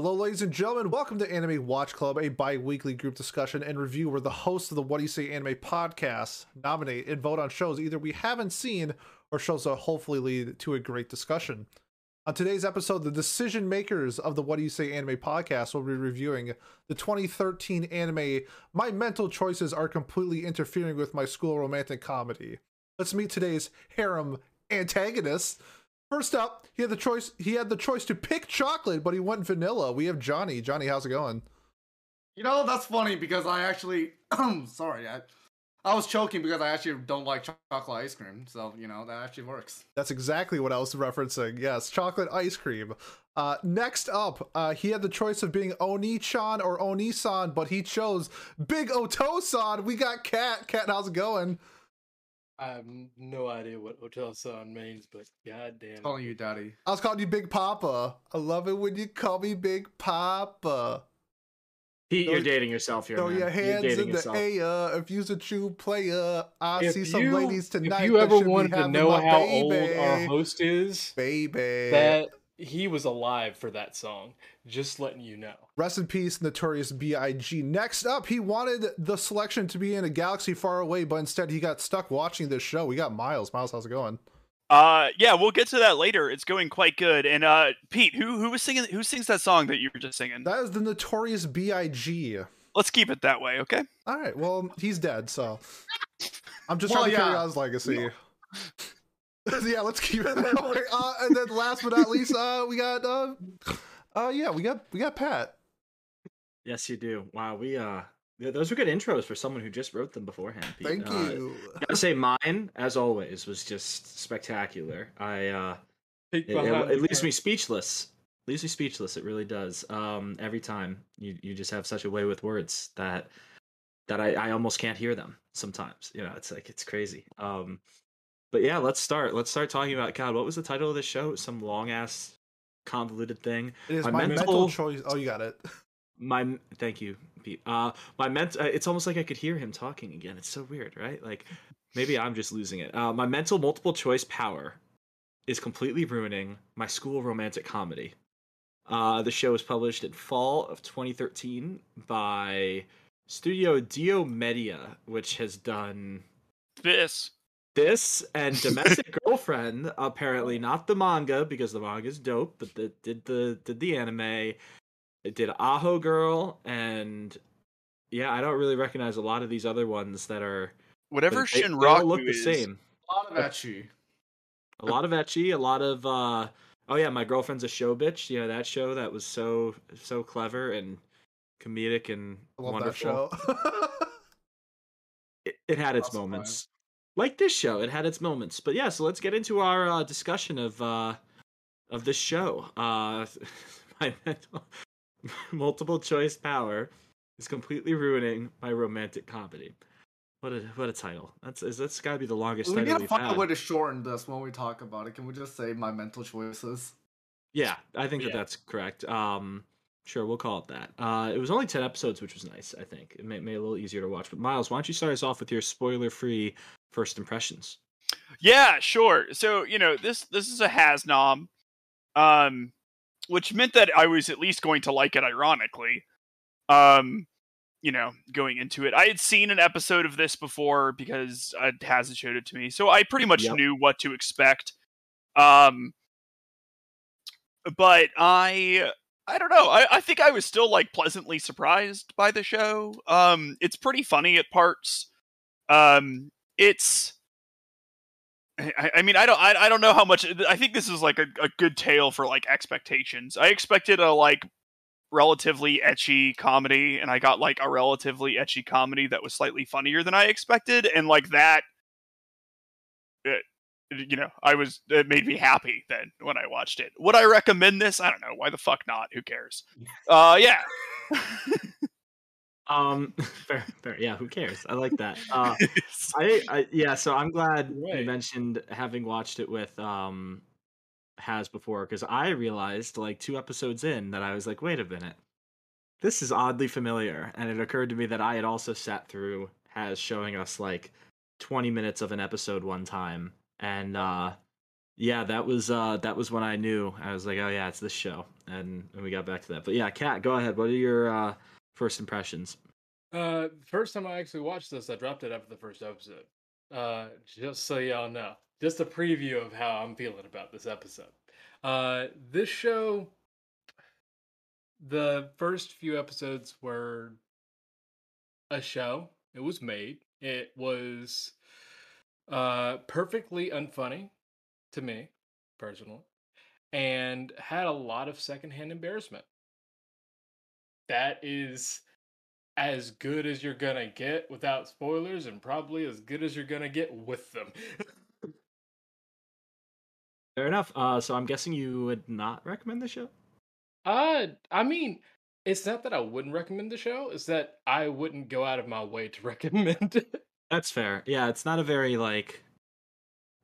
Hello, ladies and gentlemen. Welcome to Anime Watch Club, a bi weekly group discussion and review where the hosts of the What Do You Say Anime podcast nominate and vote on shows either we haven't seen or shows that hopefully lead to a great discussion. On today's episode, the decision makers of the What Do You Say Anime podcast will be reviewing the 2013 anime My Mental Choices Are Completely Interfering with My School Romantic Comedy. Let's meet today's harem antagonists. First up, he had the choice. He had the choice to pick chocolate, but he went vanilla. We have Johnny. Johnny, how's it going? You know, that's funny because I actually, sorry, I, I was choking because I actually don't like chocolate ice cream. So you know that actually works. That's exactly what I was referencing. Yes, chocolate ice cream. Uh, next up, uh, he had the choice of being Oni-chan or Oni-san, but he chose Big Oto-san. We got Cat. Cat, how's it going? I have no idea what Hotel San means, but goddamn. Calling you daddy. I was calling you Big Papa. I love it when you call me Big Papa. Pete, Throw- you're dating yourself here. Throw man. your You're hands dating in the yourself. air if you's a true player. I If see some you- ladies tonight. If you that ever should wanted to know my how old our host is, baby. that he was alive for that song. Just letting you know. Rest in peace, Notorious B.I.G. Next up, he wanted the selection to be in a galaxy far away, but instead he got stuck watching this show. We got Miles. Miles, how's it going? Uh, yeah, we'll get to that later. It's going quite good. And uh, Pete, who who was singing? Who sings that song that you were just singing? That is the Notorious B.I.G. Let's keep it that way, okay? All right, well, he's dead, so I'm just Well, trying to carry yeah. on his legacy. yeah, let's keep it that way. Uh, and then last but not least, uh, we got uh, uh, yeah, we got we got Pat. Yes, you do. Wow, we uh, those were good intros for someone who just wrote them beforehand. Pete. Thank Uh, you. gotta say, mine, as always, was just spectacular. I uh, it, it, it leaves me speechless. Leaves me speechless. It really does. Um, every time you you just have such a way with words that that I, I almost can't hear them sometimes. You know, it's like it's crazy. Um, but yeah, let's start. Let's start talking about God. What was the title of this show? Some long ass convoluted thing. It is my my, mental... mental- choice. Oh, you got it. my thank you pete uh my ment uh, it's almost like i could hear him talking again it's so weird right like maybe i'm just losing it uh my mental multiple choice power is completely ruining my school romantic comedy uh the show was published in fall of 2013 by studio Diomedéa which has done This. This and domestic girlfriend apparently not the manga because the manga is dope but the, did the did the anime it did aho girl and yeah i don't really recognize a lot of these other ones that are Whatever they, they all look the is. same A lot of ecchi. a lot of ecchi a lot of uh oh yeah my girlfriend's a show bitch you know that show that was so so clever and comedic and I love wonderful that show. it, it had its Not surprised. moments like this show. It had its moments. But yeah so let's get into our uh, discussion of uh of this show. Uh my mental, multiple choice power is completely ruining my romantic comedy. What a what a title. That's is that's got to be the longest We title need to we've find had. a way to shorten this when we talk about it. Can we just say my mental choices? yeah i think that that's correct. Um sure we'll call it that. Uh it was only 10 episodes which was nice i think. It made, made it a little easier to watch. But miles why don't you start us off with your spoiler free first impressions Yeah, sure. So you know this this is a Hasnom, um, which meant that I was at least going to like it. Ironically, um, you know, going into it, I had seen an episode of this before because uh, hasn't showed it to me, so I pretty much Yep. knew what to expect. Um, but I. I don't know. I, I think I was still like pleasantly surprised by the show. Um, it's pretty funny at parts. Um, it's I, I mean, I don't, I, I don't know how much. I think this is like a, a good tale for like expectations. I expected a like relatively ecchi comedy, and I got like a relatively ecchi comedy that was slightly funnier than I expected, and like that, it, you know, I was it made me happy then when I watched it. Would I recommend this? I don't know. Why the fuck not? Who cares? Uh, yeah. Um, fair, fair. Yeah, who cares? I like that. Uh, I, I, yeah. So I'm glad Right. you mentioned having watched it with um, has before because I realized like two episodes in that I was like, wait a minute, this is oddly familiar, and it occurred to me that I had also sat through has showing us like 20 minutes of an episode one time, and uh, yeah, that was uh that was when I knew. I was like, oh yeah, it's this show, and, and we got back to that. But yeah, Kat, go ahead. What are your uh first impressions? Uh, first time I actually watched this, I dropped it after the first episode. Uh, just so y'all know, just a preview of how I'm feeling about this episode. Uh, this show, the first few episodes were a show. It was made. It was uh perfectly unfunny to me personally and had a lot of secondhand embarrassment that is as good as you're gonna get without spoilers and probably as good as you're gonna get with them Fair enough. Uh, so I'm guessing you would not recommend the show. uh i mean it's not that i wouldn't recommend the show it's that i wouldn't go out of my way to recommend it That's fair. Yeah, it's not a very like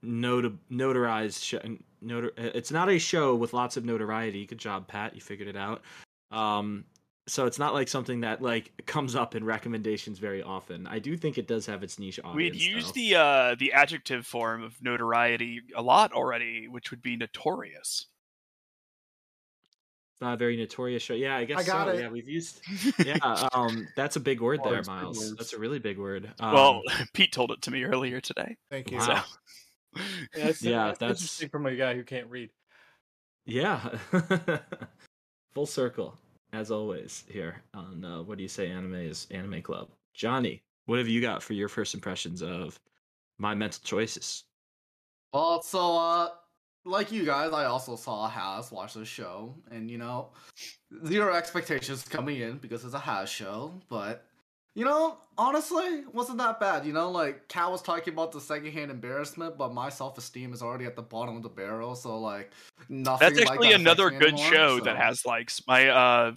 not- notarized show. Notar- it's not a show with lots of notoriety. Good job, Pat. You figured it out. Um, so it's not like something that like comes up in recommendations very often. I do think it does have its niche audience. We'd use though. the uh, the adjective form of notoriety a lot already, which would be notorious. It's not a very notorious show. Yeah, I guess I got so. it. Yeah, we've used. Yeah, um, that's a big word Oh, there, it's Miles. That's a really big word. Um, well, Pete told it to me earlier today. Thank you. Wow. So. Yeah, that's, Yeah, that's that's- interesting from a guy who can't read. Yeah. Full circle, as always, here on uh, What Do You Say Anime is Anime Club. Johnny, what have you got for your first impressions of my mental choices? Well, so uh, like you guys, I also saw Has watch the show, and you know, zero expectations coming in because it's a Has show. But you know, honestly, wasn't that bad. You know, like Cal was talking about the secondhand embarrassment, but my self esteem is already at the bottom of the barrel. So like, nothing. That's like actually that another good anymore, show so- that has like my uh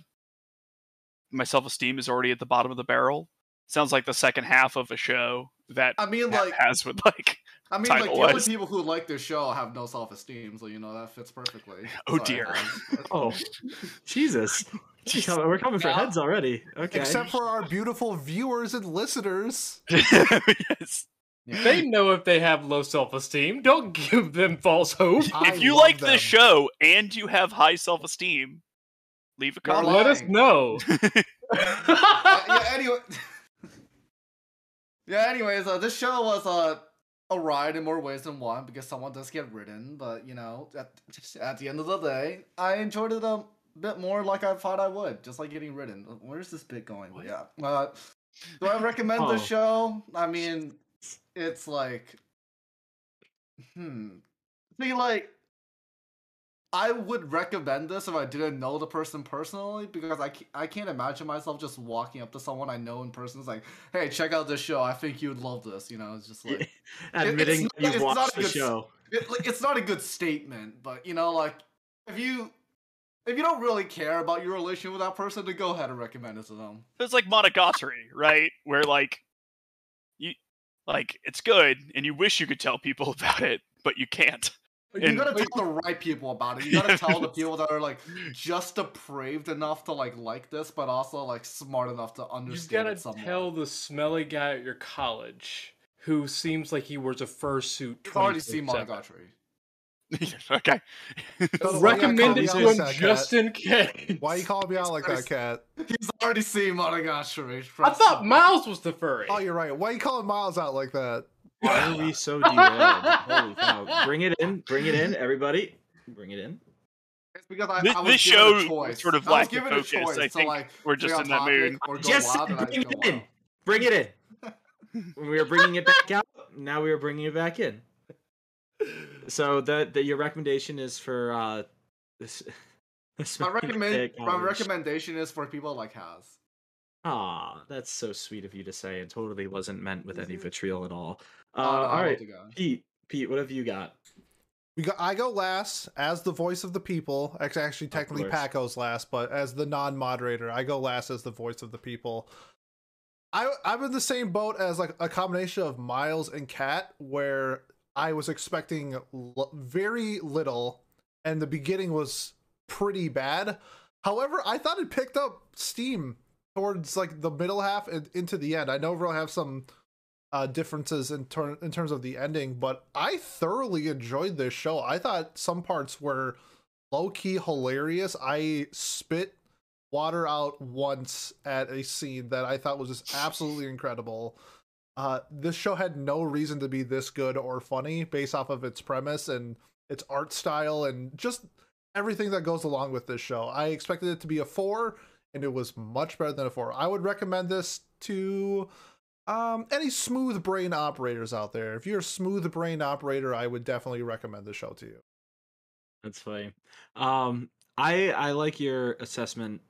my self esteem is already at the bottom of the barrel. Sounds like the second half of a show that I mean, like, has with like I mean, like the only people who like this show have no self esteem, so you know that fits perfectly. Oh, Sorry, dear. Has. Oh, Jesus. We're coming- We're coming for Yeah. heads already. Okay. Except for our beautiful viewers and listeners. yes. They know if they have low self esteem. Don't give them false hope. I if you like them. this show and you have high self esteem, leave a You're comment. Let us know. Uh, yeah, anyway. yeah, anyways, uh, this show was uh, a ride in more ways than one because someone does get ridden, but you know, at, at the end of the day, I enjoyed it a bit more like I thought I would, just like getting ridden. Where's this bit going? What? Yeah. Uh, do I recommend Oh. the show? I mean, it's like, hmm. See, like, I would recommend this if I didn't know the person personally because I, ca- I can't imagine myself just walking up to someone I know in person. It's like, hey, check out this show. I think you'd love this. You know, it's just like, Admitting it's- you've not watched a the good show. it, like, it's not a good statement, but you know, like, if you. If you don't really care about your relation with that person, then go ahead and recommend it to them. It's like Monogatari, right? Where like you like it's good and you wish you could tell people about it, but you can't. You And- gotta tell the right people about it. You gotta tell the people that are like just depraved enough to like like this, but also like smart enough to understand. You gotta it tell the smelly guy at your college who seems like he wears a fursuit. You've already seen Monogatari. okay. So why you gotta Recommend call it me to out him just Kat? in case. Why you calling me out like that, cat? He's already seen Monogatari. I thought Miles was the furry. Oh, you're right. Why you calling Miles out like that? Why are we so derailed? Holy cow. Bring it in. Bring it in, everybody. Bring it in. It's because I, This- I was this given show a sort of I was lacked a focus. choice. I so think like, we're just in that mood. Just wild, and I bring it in. Bring it in. When we were bringing it back out, now we are bringing it back in. So the, the your recommendation is for uh this. this My recommend my recommendation is for people like Has. Aw, that's so sweet of you to say. It totally wasn't meant with any Mhm. vitriol at all. Uh, Oh, no, I all love right, the guy. Pete. Pete, what have you got? We go. I go last as the voice of the people. Actually, actually technically, Paco's last, but as the non-moderator, I go last as the voice of the people. I I'm in the same boat as like a combination of Miles and Cat, where I was expecting l- very little, and the beginning was pretty bad. However, I thought it picked up steam towards like the middle half and into the end. I know we'll have some uh, differences in, ter- in terms of the ending, but I thoroughly enjoyed this show. I thought some parts were low key hilarious. I spit water out once at a scene that I thought was just absolutely incredible. Uh, this show had no reason to be this good or funny based off of its premise and its art style and just everything that goes along with this show. I expected it to be a four, and it was much better than four. I would recommend this to um, any smooth brain operators out there. If you're a smooth brain operator, I would definitely recommend the show to you. That's funny. Um, I I like your assessment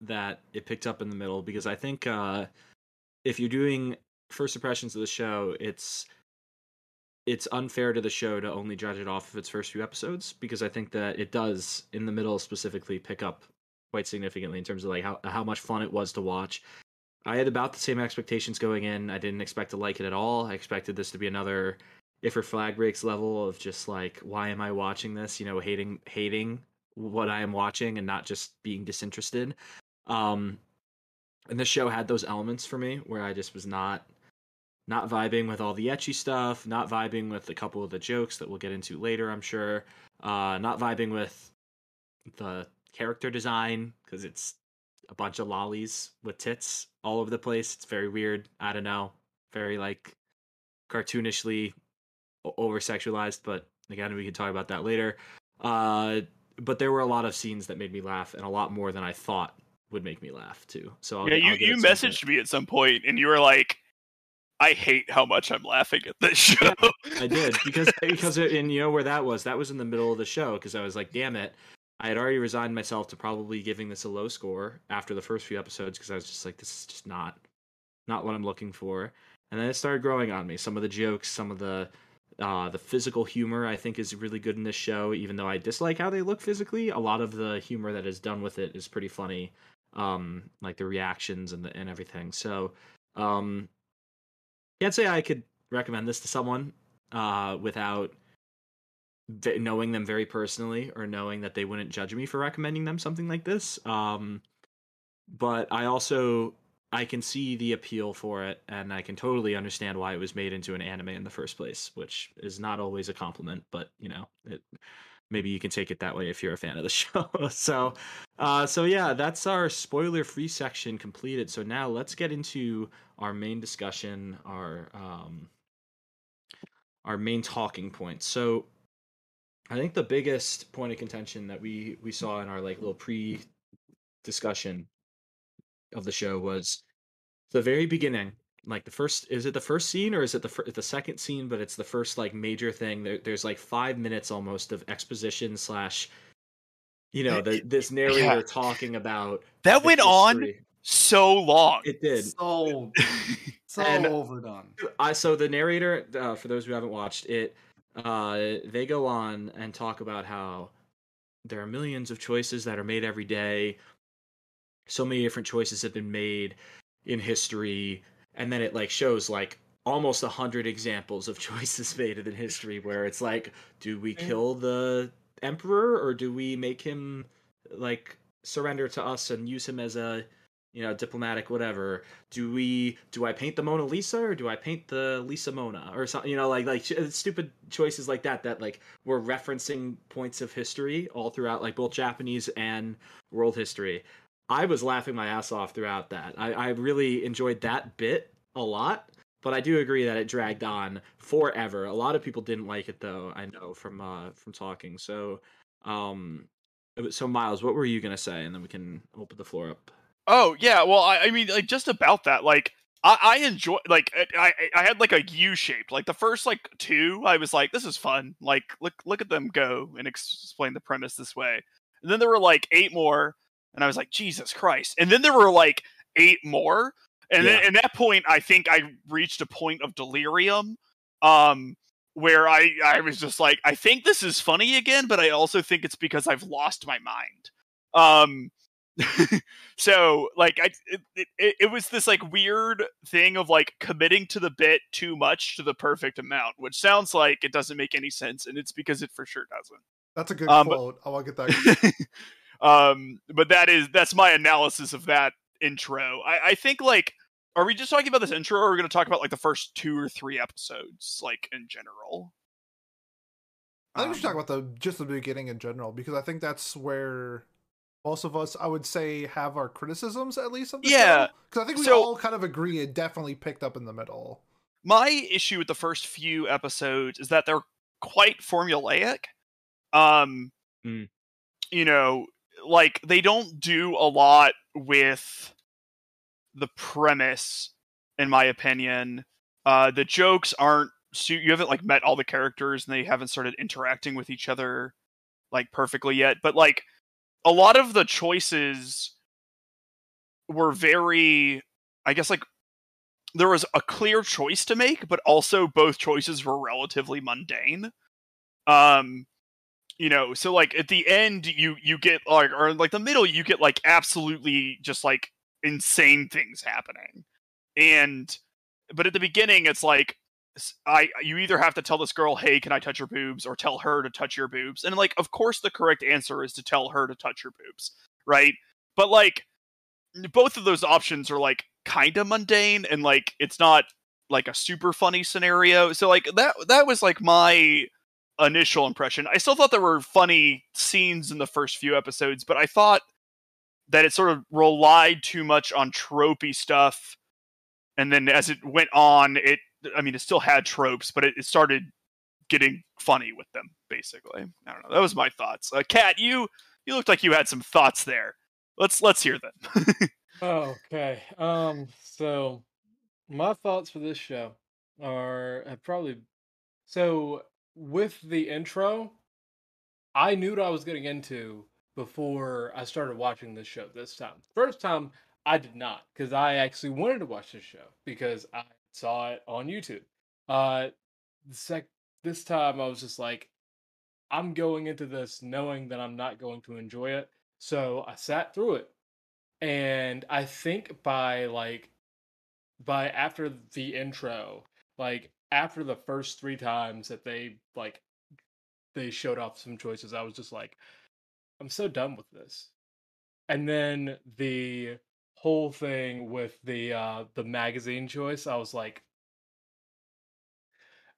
that it picked up in the middle because I think uh, if you're doing first impressions of the show, it's it's unfair to the show to only judge it off of its first few episodes because I think that it does in the middle specifically pick up quite significantly in terms of like how how much fun it was to watch. I had about the same expectations going in. I didn't expect to like it at all. I expected this to be another if her flag breaks level of just like why am I watching this? You know, hating hating what I am watching and not just being disinterested. Um and the show had those elements for me where I just was not not vibing with all the ecchi stuff, not vibing with a couple of the jokes that we'll get into later, I'm sure. Uh, not vibing with the character design because it's a bunch of lollies with tits all over the place. It's very weird. I don't know. Very like cartoonishly over sexualized, but again, we can talk about that later. Uh, but there were a lot of scenes that made me laugh and a lot more than I thought would make me laugh too. So I'll, yeah, you, you messaged me at some point and you were like, I hate how much I'm laughing at this show. I did because because and you know where that was. That was in the middle of the show because I was like, damn it. I had already resigned myself to probably giving this a low score after the first few episodes because I was just like, this is just not not what I'm looking for. And then it started growing on me. Some of the jokes, some of the uh, the physical humor I think is really good in this show. Even though I dislike how they look physically, a lot of the humor that is done with it is pretty funny. Um, like the reactions and the and everything. So um, can't say I could recommend this to someone uh, without knowing them very personally or knowing that they wouldn't judge me for recommending them something like this. Um, but I also I can see the appeal for it, and I can totally understand why it was made into an anime in the first place, which is not always a compliment, but you know, it, maybe you can take it that way if you're a fan of the show. so, uh, so yeah, that's our spoiler-free section completed. So now let's get into our main discussion, our um, our main talking points. So, I think the biggest point of contention that we we saw in our like little pre discussion of the show was the very beginning like the first is it the first scene or is it the fir- the second scene but it's the first like major thing there, there's like five minutes almost of exposition slash you know the, this narrator Yeah. talking about that the went on so long. it did So so And- overdone. I so the narrator, uh, for those who haven't watched it, uh, they go on and talk about how there are millions of choices that are made every day. So many different choices have been made in history, and then it like shows like almost a hundred examples of choices made in history where it's like, do we kill the emperor or do we make him like surrender to us and use him as a you know diplomatic whatever. Do we do i paint the mona lisa or do i paint the lisa mona or something you know like like stupid choices like that that like were referencing points of history all throughout like both japanese and world history. I was laughing my ass off throughout that. I, I really enjoyed that bit a lot but i do agree that it dragged on forever. A lot of people didn't like it though i know from uh from talking. So um so miles what were you gonna say? And then we can open the floor up Oh yeah, well I, I mean like just about that like I, I enjoy like I I I had like a U shaped like the first like two I was like this is fun like look look at them go and explain the premise this way. And then there were like eight more and I was like Jesus Christ. And then there were like eight more and then at that point I think I reached a point of delirium um where I I was just like I think this is funny again but I also think it's because I've lost my mind. Um so like I it, it, it was this like weird thing of like committing to the bit too much to the perfect amount, which sounds like it doesn't make any sense, and it's because it for sure doesn't. That's a good Um, but- quote. I want to get that. um, but that is that's my analysis of that intro. I, I think like are we just talking about this intro, or are we going to talk about like the first two or three episodes, like in general? I think we should talk Um, about the just the beginning in general because I think that's where most of us, I would say, have our criticisms at least of the Yeah, Because I think we so- all kind of agree it definitely picked up in the middle. my issue with the first few episodes is that they're quite formulaic. Um, Mm. you know, like they don't do a lot with the premise, in my opinion. Uh, the jokes aren't. So you haven't like met all the characters, and they haven't started interacting with each other like perfectly yet. But like a lot of the choices were very, I guess, like there was a clear choice to make, but also both choices were relatively mundane. Um, you know, so like at the end, you you get like, or like the middle, you get like absolutely just like insane things happening, and but at the beginning, it's like I you either have to tell this girl, "Hey, can I touch your boobs?" or tell her to touch your boobs, and like of course the correct answer is to tell her to touch your boobs, right? But like both of those options are like kind of mundane and like it's not like a super funny scenario. So like that that was like my initial impression. I still thought there were funny scenes in the first few episodes, but I thought that it sort of relied too much on tropey stuff. And then as it went on, it I mean it still had tropes, but it, it started getting funny with them, basically. I don't know. That was my thoughts. Uh, Kat, you you looked like you had some thoughts there. Let's let's hear them. Okay. Um. So, my thoughts for this show are probably so with the intro. I knew what I was getting into before I started watching this show. This time, first time I did not because I actually wanted to watch this show because I saw it on YouTube. Uh, the sec this time I was just like, I'm going into this knowing that I'm not going to enjoy it. So I sat through it and I think by like by after the intro, like after the first three times that they like they showed off some choices, I was just like, I'm so done with this. And then the whole thing with the uh the magazine choice, I was like,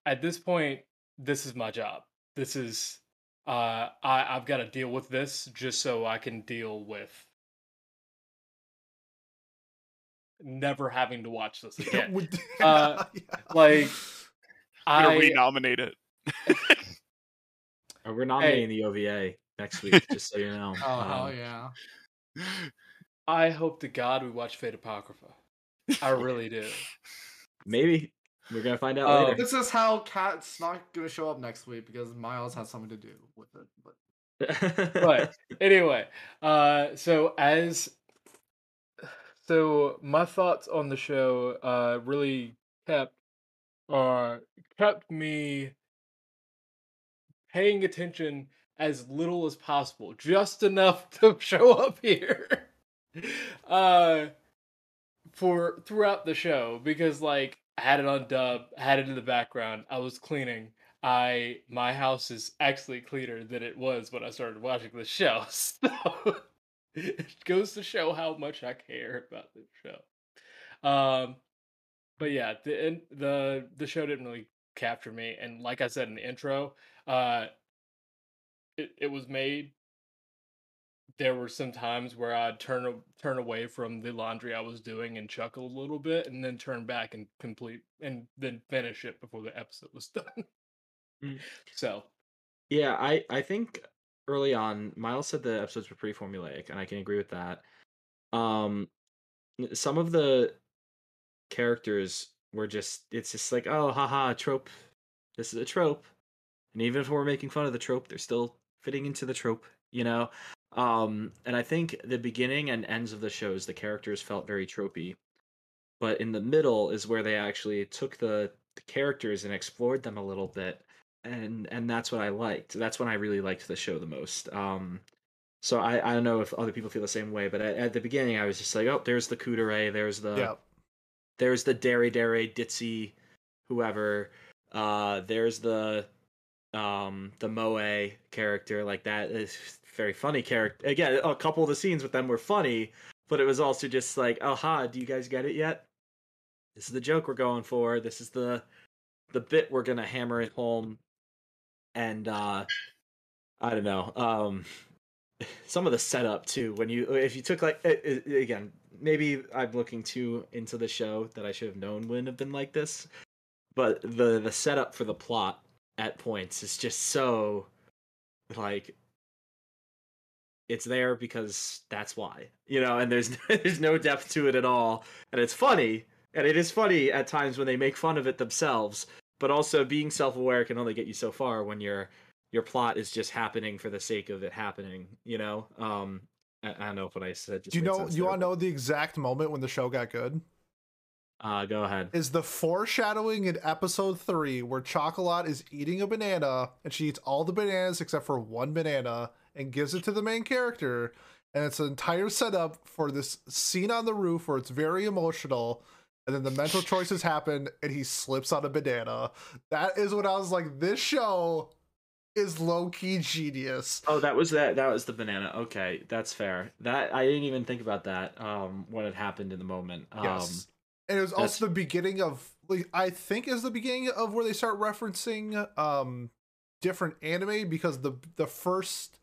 at this point, this is my job. This is uh I, I've got to deal with this just so I can deal with never having to watch this again. Would- Uh, yeah. like, I'm gonna I renominate it. We're nominating the OVA next week, just so you know. Oh hell Um, yeah! I hope to God we watch Fate Apocrypha. I really do. Maybe we're gonna find out Um, later. This is how Cat's not gonna show up next week because Miles has something to do with it. But but anyway, uh, so as so my thoughts on the show uh really kept uh kept me paying attention as little as possible, just enough to show up here. uh for throughout the show because like I had it on dub, had it in the background, I was cleaning. I my house is actually cleaner than it was when I started watching the show. So it goes to show how much I care about the show. Um but yeah, the the the show didn't really capture me and like I said in the intro, uh it, it was made there were some times where I'd turn turn away from the laundry I was doing and chuckle a little bit, and then turn back and complete and then finish it before the episode was done. Mm. So Yeah, I I think early on, Miles said the episodes were pretty formulaic, and I can agree with that. Um, some of the characters were just it's just like oh haha trope, this is a trope, and even if we're making fun of the trope, they're still fitting into the trope, you know. Um, and I think the beginning and ends of the shows, the characters felt very tropey, but in the middle is where they actually took the, the characters and explored them a little bit and and that's what I liked. That's when I really liked the show the most. Um, so I I don't know if other people feel the same way, but at, at the beginning I was just like, oh, there's the Kuudere, there's the yeah. there's the Dere Dere Ditzy, whoever. Uh, there's the um the Moe character like that is very funny character. Again, a couple of the scenes with them were funny, but it was also just like, oh ha, do you guys get it yet? this is the joke we're going for. This is the the bit we're gonna hammer it home. And uh I don't know. Um some of the setup too. When you if you took like uh, uh, again, maybe I'm looking too into the show that I should have known wouldn't have been like this. But the the setup for the plot at points is just so like it's there because that's why you know and there's there's no depth to it at all and it's funny and it is funny at times when they make fun of it themselves but also being self-aware can only get you so far when your your plot is just happening for the sake of it happening you know um i, I don't know if what i said just Do you know? you want to know the exact moment when the show got good? Uh go ahead Is the foreshadowing in episode three where Chocolat is eating a banana and she eats all the bananas except for one banana and gives it to the main character, and it's an entire setup for this scene on the roof where it's very emotional. And then the mental choices happen, and he slips on a banana. That is when I was like, "This show is low key genius." oh that was that that was the banana okay that's fair that i didn't even think about that um when it happened in the moment um Yes. And it was that's- also the beginning of like I think is the beginning of where they start referencing um different anime because the the first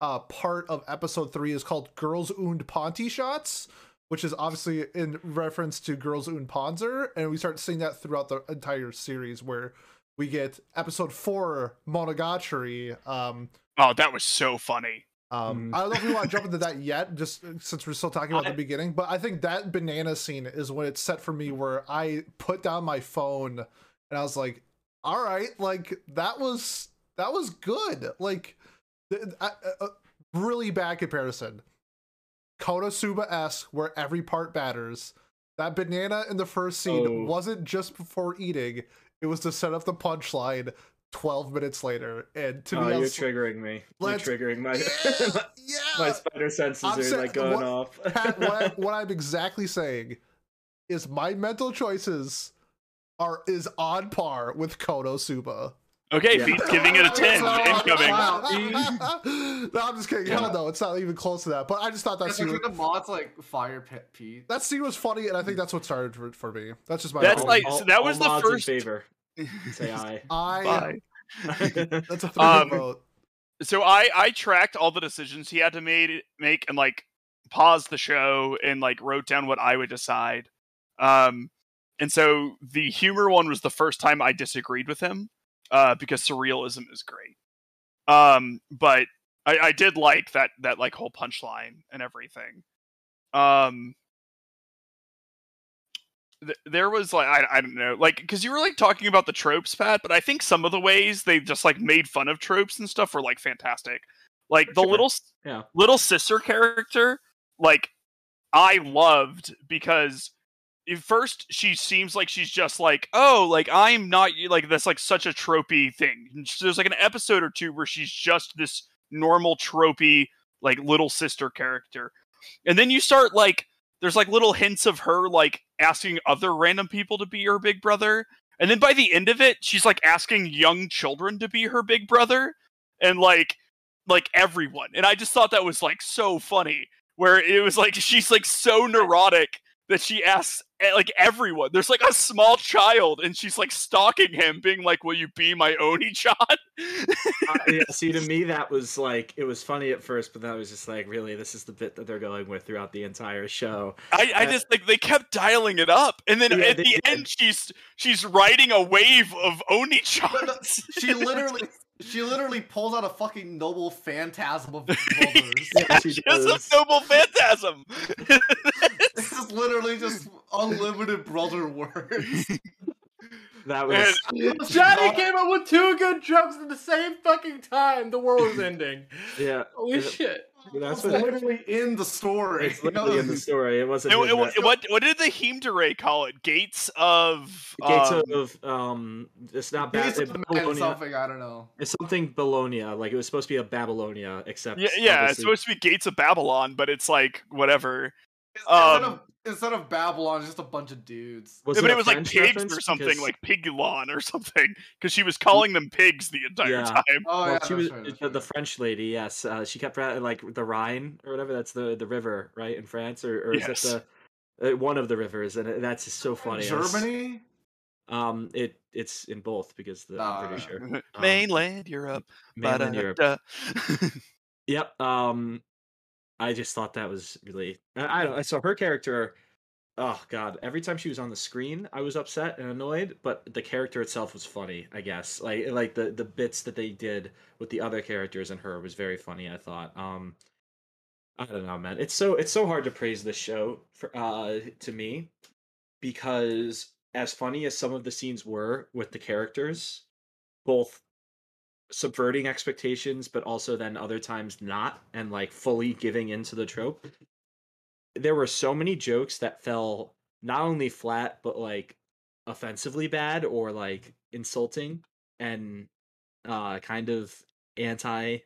uh part of episode 3 is called Girls und Ponty Shots which is obviously in reference to Girls und Panzer and we start seeing that throughout the entire series where we get episode 4 Monogatari um Oh, that was so funny. Um, Mhm. I don't know if we want to jump into that yet, just uh, since we're still talking about I- the beginning. But I think that banana scene is when it's set for me, where I put down my phone and I was like, "All right, like that was that was good." Like, th- I- uh, uh, really bad comparison. Konosuba esque, where every part batters. That banana in the first scene Oh. wasn't just before eating; it was to set up the punchline. Twelve minutes later, and to oh, me, I you're triggering me you're triggering my yeah, yeah. my spider senses I'm are saying- like going what- off Pat, what, I, what I'm exactly saying is my mental choices are is on par with Konosuba. Okay, Yeah. Pete's giving it a 10. Incoming. Wow. no, I'm just kidding. Hell no, it's not even close to that. But I just thought that That's scene, like was, the mod's like fire pit Pete. that scene was funny, and I think that's what started for, for me. That's just my. That's opinion. like- All- so that all was the first- favor say aye I. Bye. That's a three Um, vote. so I I tracked all the decisions he had to made make and like paused the show and like wrote down what I would decide. Um and so the humor one was the first time I disagreed with him uh because surrealism is great. Um but I, I did like that that like whole punchline and everything. Um th- there was like I, I don't know like because you were like talking about the tropes pat but i think some of the ways they just like made fun of tropes and stuff were like fantastic like For the sure. little Yeah. little sister character like i loved because at first she seems like she's just like oh like i'm not like that's like such a tropey thing And there's like an episode or two where she's just this normal tropey like little sister character and then you start like there's like little hints of her like asking other random people to be her big brother. And then by the end of it she's like asking young children to be her big brother. And like like everyone. And i just thought that was like so funny where it was like she's like so neurotic that she asks eh, like everyone there's like a small child and she's like stalking him being like will you be my oni chan Uh, yeah, see, to me, that was like it was funny at first, but that was just like, really, this is the bit that they're going with throughout the entire show. I, I Uh, just like they kept dialing it up, and then Yeah, at the did. end, she's she's riding a wave of oni But no, chans. she literally, she literally pulls out a fucking noble phantasm of brothers. Yeah, she she has does. a noble phantasm. This is literally just unlimited brother words. That was And- Johnny came up with two good jokes at the same fucking time. The world was ending. yeah. Holy and shit. That's what literally in the story. it's literally in the story. It wasn't. And hidden what, that- what what did the Himedere call it? Gates of Gates um, of um, it's not bad. Gates of the Babylonia. something, I don't know. It's something Bologna. Like it was supposed to be a Babylonia, except yeah, yeah. It's supposed to be Gates of Babylon, but it's like whatever. Instead, Um, of, instead of Babylon, just a bunch of dudes. Was Yeah, but it was like pigs or something, Because- like Piglon or something, because she was calling them pigs the entire Yeah. time. Oh well, yeah, she was right, the, right. the French lady. Yes, uh, she kept like the Rhine or whatever. That's the the river, right in France, or, or is Yes. it Uh, one of the rivers, and that's so funny. I was- Germany. Um, it it's in both because the, I'm pretty Ah. sure Um, Mainland Europe. mainland Europe. Yep. Um, I just thought that was really. I, I don't. So her character. Oh God! Every time she was on the screen, I was upset and annoyed. But the character itself was funny. I guess like like the the bits that they did with the other characters and her was very funny. I thought. Um, I don't know, man. It's so it's so hard to praise this show for uh to me because as funny as some of the scenes were with the characters, both subverting expectations but also then other times not and like fully giving into the trope. There were so many jokes that fell not only flat but like offensively bad or like insulting and uh kind of anti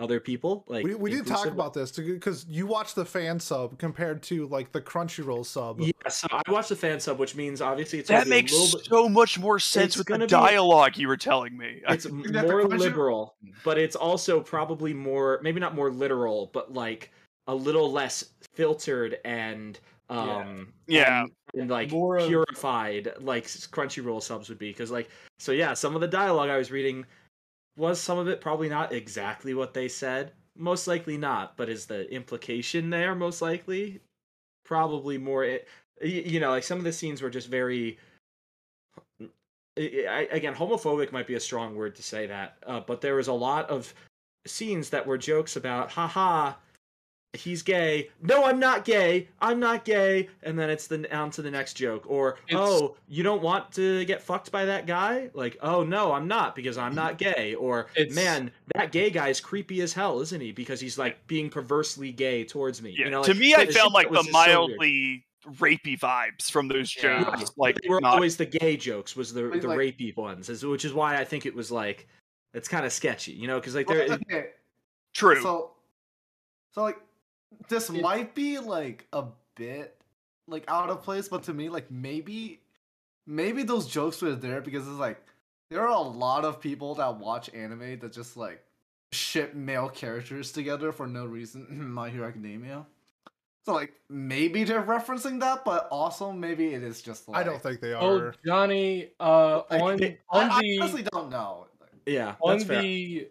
other people like we, we did talk about this because you watch the fan sub compared to like the Crunchyroll sub. yeah so i watched the fan sub which means obviously it's that be a makes little bit- so much more sense with gonna the be- dialogue you were telling me. it's You got the more liberal, but it's also probably more maybe not more literal, but like a little less filtered and um Yeah. and, and, like More of- purified like Crunchyroll subs would be because like so yeah some of the dialogue I was reading was some of it probably not exactly what they said. Most likely not but is the implication there most likely? Probably more it, you know like some of the scenes were just very I, again homophobic might be a strong word to say that uh, but there was a lot of scenes that were jokes about haha he's gay. No i'm not gay. I'm not gay. And then it's the on to the next joke. Or It's- oh you don't want to get fucked by that guy? Like oh no i'm not because i'm not gay. Or man that gay guy is creepy as hell isn't he? Because he's like being perversely gay towards me. Yeah, you know to me, I the found like the just so mildly rapey vibes from those Yeah. jokes. Like, they were not, always the gay jokes was the Wait, the like- rapey ones which is why i think it was like it's kind of sketchy you know because like Well, there okay, true. so so like this It- might be like a bit like out of place, but to me, like maybe maybe those jokes were there because it's like there are a lot of people that watch anime that just like ship male characters together for no reason. My Hero Academia. So like maybe they're referencing that, but also maybe it is just like I don't think they Oh, are. Johnny, uh, Like, on they- on I, I honestly don't know. yeah on that's fair. the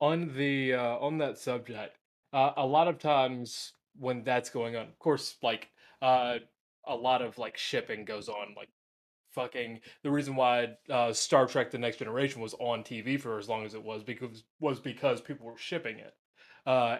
on the uh, on that subject, uh, a lot of times when that's going on, of course, like uh, a lot of like shipping goes on, like fucking. The reason why uh, Star Trek: The Next Generation was on TV for as long as it was because was because people were shipping it. Uh,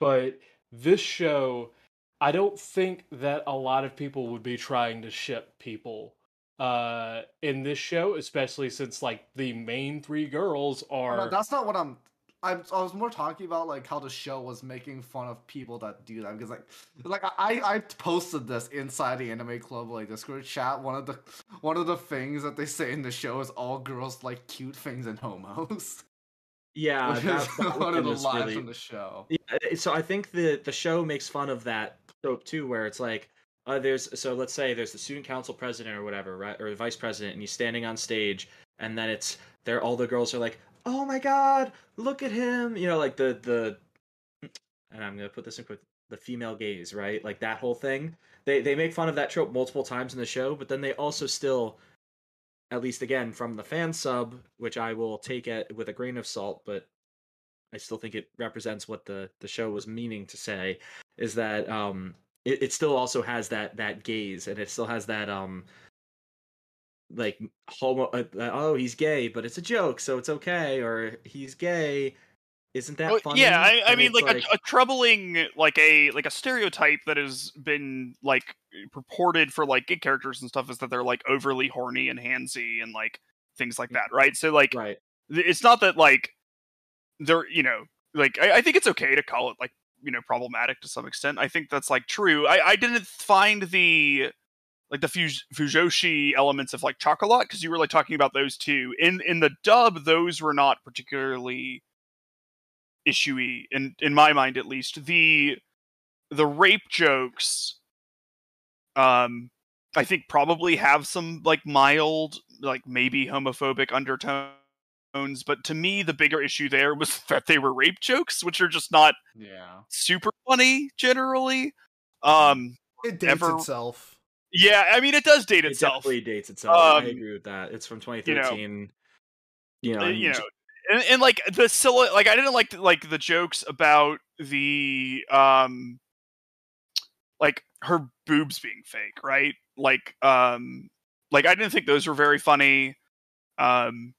but this show, I don't think that a lot of people would be trying to ship people uh in this show especially since like the main three girls No, are that's not what I'm. I, I was more talking about like how the show was making fun of people that do that because like like I I posted this inside the anime club like Discord chat. One of the one of the things that they say in the show is all girls like cute things and homos. yeah that, is one of the lines really- from the show. Yeah, so I think the the show makes fun of that trope too, where it's like, uh, there's so let's say there's the student council president or whatever, right, or the vice president, and he's standing on stage, and then it's there, all the girls are like, oh my god, look at him, you know, like the the, and I'm gonna put this in quick, the female gaze, right, like that whole thing. They they make fun of that trope multiple times in the show, but then they also still. At least again from the fan sub, which I will take it with a grain of salt, but I still think it represents what the the show was meaning to say is that um it, it still also has that that gaze and it still has that um like homo uh, oh he's gay but it's a joke so it's okay or he's gay isn't that Oh, funny yeah, I, I mean, it's like, a, a troubling, like a like a stereotype that has been like purported for like gay characters and stuff is that they're like overly horny and handsy and like things like that, right? So like, right it's not that like they're you know like I, I think it's okay to call it like you know problematic to some extent. I think that's like true. I I didn't find the like the Fuj- Fujoshi elements of like Chocolat because you were like talking about those two in in the dub. Those were not particularly issuey in in my mind at least. The the rape jokes, um, I think probably have some like mild like maybe homophobic undertones. But to me, the bigger issue there was that they were rape jokes, which are just not Yeah. super funny generally. Um, It dates ever. itself. Yeah, I mean, it does date itself. It itself. dates itself. I Um, agree with that. It's from 2013. You know, Uh, and you know, and, and like the silly, like I didn't like the, like the jokes about the um, like her boobs being fake, right? Like um, like I didn't think those were very funny. Um,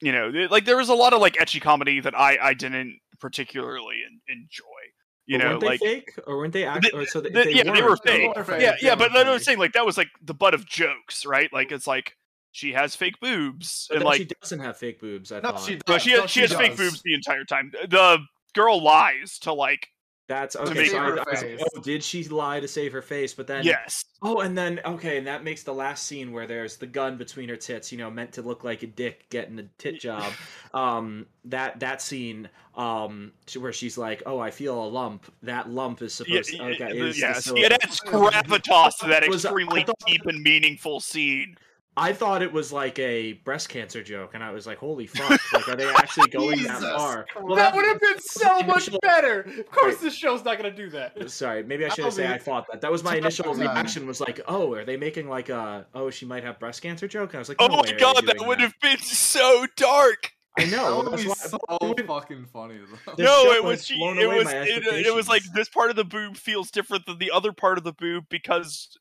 you know, like there was a lot of like ecchi comedy that I I didn't particularly en- enjoy. You but know, weren't they like fake or weren't they actually? Or so they, the- they yeah, they were fake. They were fake. yeah, they yeah, were but I'm saying like that was like the butt of jokes, right? Like it's like she has fake boobs But and like she doesn't have fake boobs. I No, thought she no, does. she has, No, she has fake boobs the entire time. The girl lies to like that's to okay. So I, I was oh, did she lie to save her face? But then yes, Oh, and then okay, and that makes the last scene where there's the gun between her tits, you know, meant to look like a dick getting a tit job. Um, that that scene, um, where she's like, "Oh, I feel a lump." That lump is yeah, supposed. to, y- okay, the- is the yes, silicone. it adds gravitas to that Was- extremely thought- deep and meaningful scene. I thought it was like a breast cancer joke, and I was like, "Holy fuck! like, are they actually going that far?" Christ. that would have been so much initial- better. Of course, this show's not gonna do that. Sorry, maybe I shouldn't say I thought that. That was my initial reaction. Was like, "Oh, are they making like a oh she might have breast cancer joke?" And I was like, Oh my way are they god, that would have been so dark. I That know. would be so it would- fucking funny though. No, it was she. It was it, it was like this part of the boob feels different than the other part of the boob because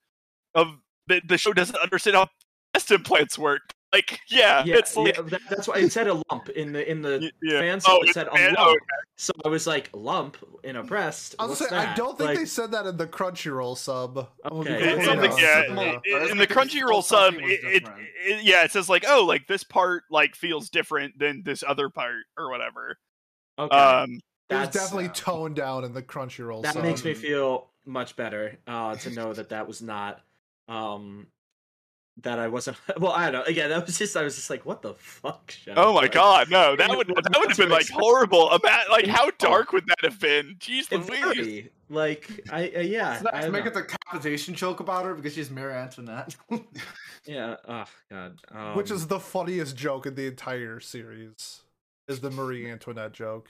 of the the show doesn't understand how breast implants work. Like, yeah, yeah, it's like yeah, that, that's why it said a lump in the in the y- yeah. fan Oh. It it's said a fan- lump. oh, So I was like, lump in a breast. I was What's saying, I don't think Like, they said that in the Crunchyroll sub. I'm gonna be Okay. in, completely in the, yeah, with you. Well, i- it's in the Crunchyroll sub, it, it, it- yeah, it says like, oh, like this part like feels different than this other part or whatever. Okay, Um, It was that's definitely uh, toned down in the Crunchyroll that sub. makes me feel much better uh, to know that that was not um that I wasn't. Well, I don't know. Again, that was just I was just like, what the fuck? show? oh my Like, god, no, that would that would have been like horrible. About like how dark would that have been? Jeez It's Louise. like I uh, yeah So I let's don't make know. it the decapitation joke about her because she's Marie Antoinette. yeah oh god um, Which is the funniest joke in the entire series. Is the Marie Antoinette joke.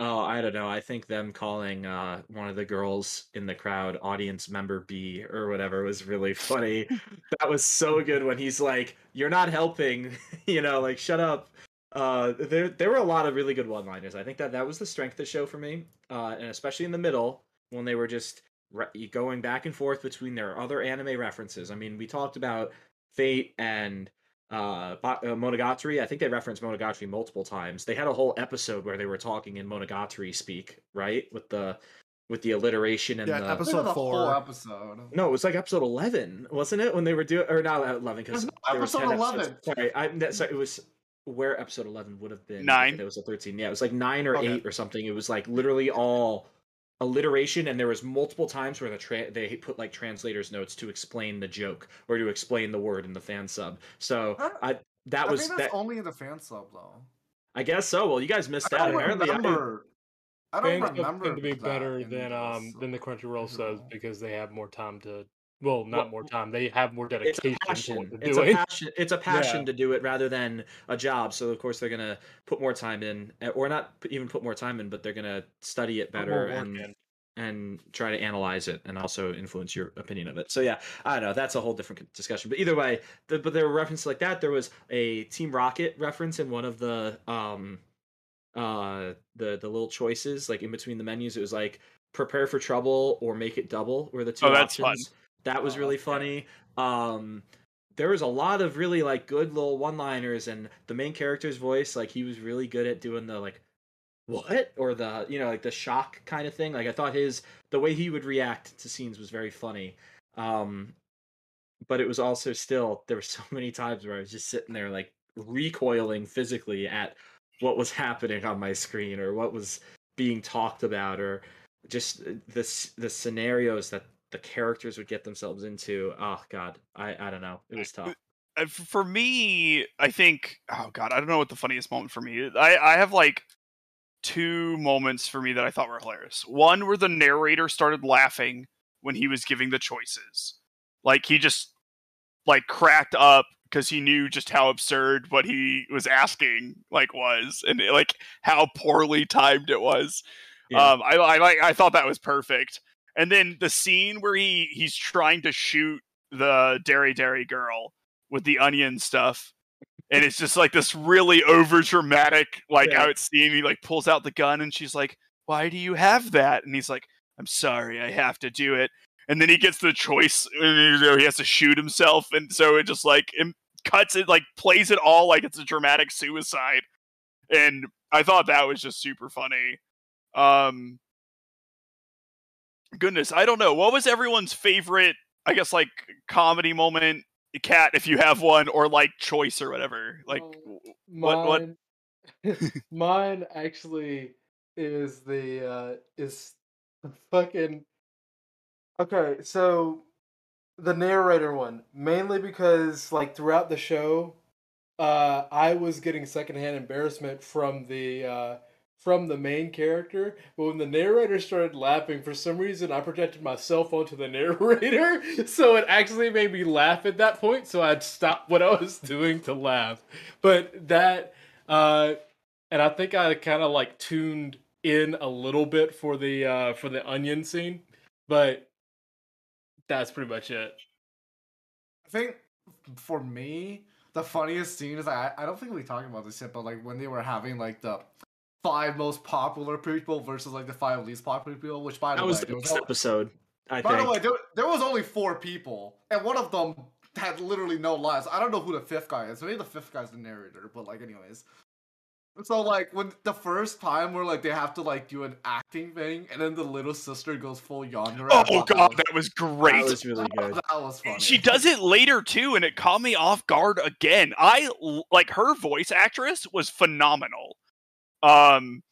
Oh, I don't know. I think them calling uh, one of the girls in the crowd audience member B or whatever was really funny. that was so good when he's like, "You're not helping," you know, like shut up. Uh, there there were a lot of really good one-liners. I think that that was the strength of the show for me, uh, and especially in the middle when they were just re- going back and forth between their other anime references. I mean, we talked about Fate and uh, uh Monogatari. I think they referenced Monogatari multiple times. They had a whole episode where they were talking in Monogatari speak, right? With the with the alliteration and Yeah, the episode the four. whole episode. no, it was like episode eleven, wasn't it? When they were doing or not eleven because No, episode 11. Sorry, I sorry, it was where episode eleven would have been. Nine. It was a thirteen. Yeah, it was like nine or Okay. eight or something. It was like literally all alliteration, and there was multiple times where the tra- they put like translators notes to explain the joke or to explain the word in the fan sub. So Huh? I that I was think that. only in the fan sub though. I guess so. Well, you guys missed I out. don't Apparently, I- remember. I don't Fans subs remember tend to be better than the um than the Crunchyroll subs because they have more time to. Well, not Well, more time. They have more it's a dedication to passion. what It's a passion. It's a passion Yeah. to do it rather than a job. So of course they're gonna put more time in, eh, or not even put more time in, but they're gonna study it better and in. and try to analyze it and also influence your opinion of it. So yeah, I don't know. That's a whole different discussion. But either way, the, but there were references like that. There was a Team Rocket reference in one of the um uh the the little choices like in between the menus. It was like prepare for trouble or make it double were the two Oh, that's fun. options. That was Oh, really okay. funny. Um there was a lot of really like good little one-liners and the main character's voice like he was really good at doing the like what or the you know like the shock kind of thing like i thought his the way he would react to scenes was very funny um but it was also still there were so many times where i was just sitting there like recoiling physically at what was happening on my screen or what was being talked about or just uh, the the scenarios that the characters would get themselves into oh god i i don't know it was tough for me, I think. Oh God, I don't know what the funniest moment for me. is. I I have like two moments for me that I thought were hilarious. One where the narrator started laughing when he was giving the choices, like he just like cracked up because he knew just how absurd what he was asking like was, and like how poorly timed it was. Yeah. Um, I I like I thought that was perfect. And then the scene where he he's trying to shoot the dairy dairy girl with the onion stuff. And it's just like this really over dramatic, like Yeah. how it's seen. He like pulls out the gun and she's like, Why do you have that? And he's like, I'm sorry, I have to do it. And then he gets the choice, and you know, he has to shoot himself, and so it just like im- cuts it, like plays it all like it's a dramatic suicide. And I thought that was just super funny. Um, goodness, I don't know. What was everyone's favorite? I guess like comedy moment, cat, if you have one, or like choice or whatever. Like, Um, w- what- what- Mine, mine actually is the uh is the fucking okay. So the narrator one mainly because like throughout the show, uh, I was getting secondhand embarrassment from the uh from the main character, but when the narrator started laughing, for some reason I projected my cell phone to the narrator, so it actually made me laugh at that point. So I'd stop what I was doing to laugh. But that, uh, and I think I kind of like tuned in a little bit for the uh, for the onion scene, but that's pretty much it. I think for me, the funniest scene is I I don't think we talked about this yet, but like when they were having like the five most popular people versus like the five least popular people, which by the That was way, the there was best al- episode. I by think. the way, there, there was only four people, and one of them had literally no lines. I don't know who the fifth guy is. Maybe the fifth guy's the narrator, but like, anyways. So like when the first time where like they have to like do an acting thing, and then the little sister goes full yandere. Oh thought god, was- that was great. That was really good. that was funny. She does it later too, and it caught me off guard again. I like her voice actress was phenomenal. Um,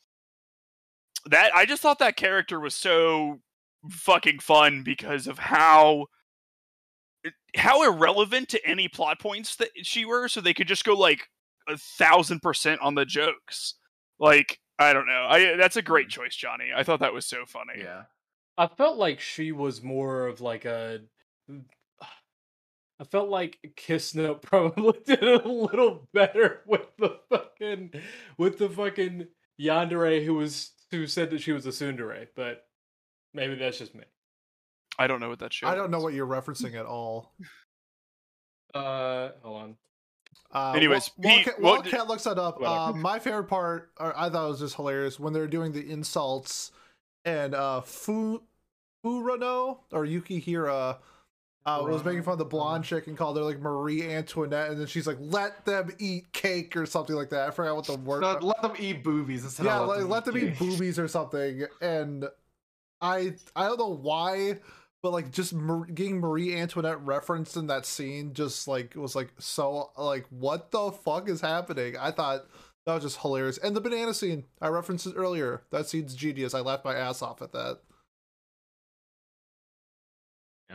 that I just thought that character was so fucking fun because of how how irrelevant to any plot points that she were, so they could just go like a thousand percent on the jokes. Like I don't know, I that's a great choice, Johnny. I thought that was so funny. Yeah. I felt like she was more of like a. I felt like Kiss Note probably did a little better with the fucking with the fucking yandere who was who said that she was a tsundere, but maybe that's just me. I don't know what that show. I don't know what you're referencing at all. Uh, hold on. Uh, Anyways, while, while Pete, Cat, what while did- Cat looks that up, uh, my favorite part, or I thought it was just hilarious when they were doing the insults and uh, Fu Furano or Yukihira uh, was making fun of the blonde chick and called her like Marie Antoinette, and then she's like, "Let them eat cake" or something like that. I forgot what the word. No, let them eat boobies instead yeah, let them eat cake. boobies or something. And I I don't know why, but like just Mar- getting Marie Antoinette referenced in that scene just like was like so like what the fuck is happening? I thought that was just hilarious. And the banana scene I referenced it earlier. That scene's genius. I laughed my ass off at that.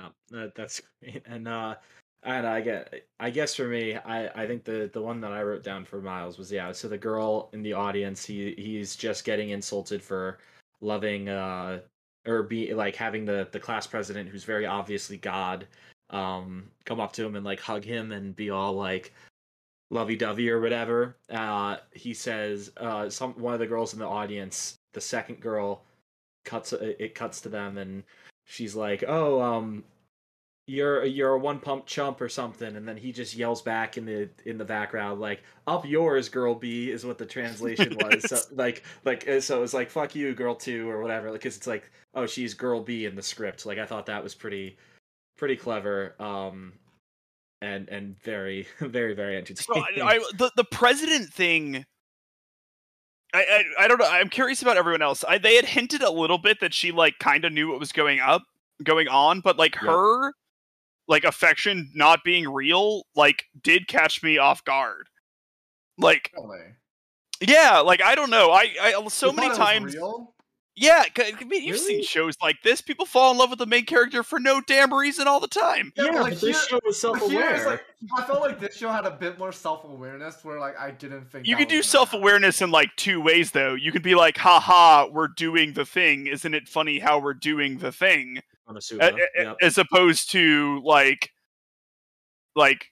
Yeah, that, that's great. And uh and I get I guess for me, I I think the the one that I wrote down for Miles was yeah, so the girl in the audience, he he's just getting insulted for loving uh or be like having the the class president who's very obviously God um come up to him and like hug him and be all like lovey-dovey or whatever. Uh he says uh some one of the girls in the audience, the second girl cuts it cuts to them and she's like, "Oh, um, you're you're a one pump chump or something," and then he just yells back in the in the background like, "Up yours, girl B," is what the translation was. so, like like uh, so it was like "fuck you, girl two or whatever, because it's like, oh, she's girl B in the script. Like I thought that was pretty pretty clever. Um. And and very very very So entertaining. I, I the the president thing. I, I I don't know. I'm curious about everyone else. I, they had hinted a little bit that she like kind of knew what was going up, going on, but like her, like affection not being real, like did catch me off guard. Like Really? yeah, like I don't know. I I so You many thought it was times. yeah I mean, you've seen shows like this. People fall in love with the main character for no damn reason all the time. yeah, but, but like, this here- show was But self here it's aware. like I felt like this show had a bit more self awareness where like I didn't think You that could do gonna self happen. awareness in like two ways, though. You could be like, haha, we're doing the thing. Isn't it funny how we're doing the thing? On a A- super. a- Yep. As opposed to like, like,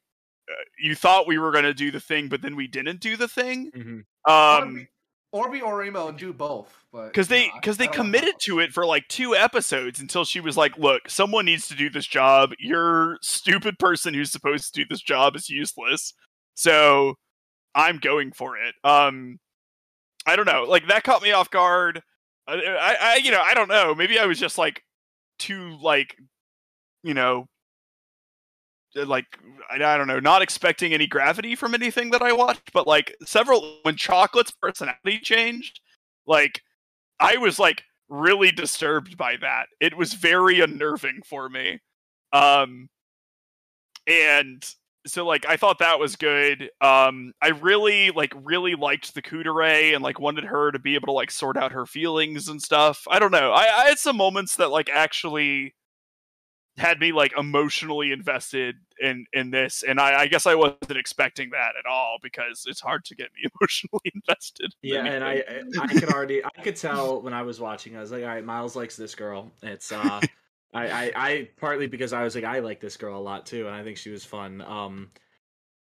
uh, you thought we were going to do the thing, but then we didn't do the thing. Mhm. Um, Orbi or Rainbow and do both, but because they because I they committed to it for like two episodes until she was like, "Look, someone needs to do this job. Your stupid person who's supposed to do this job is useless, so I'm going for it." Um, I don't know, like that caught me off guard. I, I, I you know, I don't know. Maybe I was just like too like, you know, uh, like I, I don't know, not expecting any gravity from anything that I watched, but like several when Chocolate's personality changed, like I was like really disturbed by that. It was very unnerving for me. Um and so like I thought that was good. Um I really like really liked the Kuudere and like wanted her to be able to like sort out her feelings and stuff. I don't know. I, I had some moments that like actually had me like emotionally invested in in this and I, I guess I wasn't expecting that at all because it's hard to get me emotionally invested. in Yeah, and I. I could already I could tell when I was watching. I was like, all right, Miles likes this girl. It's uh, I, I I partly because I was like I like this girl a lot too, and I think she was fun. Um,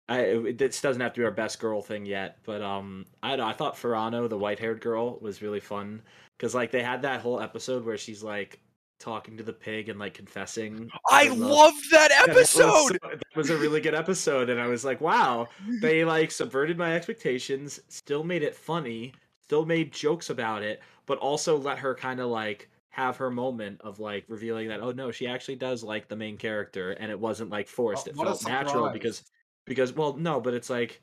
I it, this doesn't have to be our best girl thing yet, but um, I I thought Furano, the white haired girl, was really fun because like they had that whole episode where she's like talking to the pig and like confessing. I love. that that was so- episode. that was a really good episode, and I was like, wow, they like subverted my expectations, still made it funny, still made jokes about it, but also let her kind of like have her moment of like revealing that oh no, she actually does like the main character, and it wasn't like forced. Oh, it felt natural because because well no, but it's like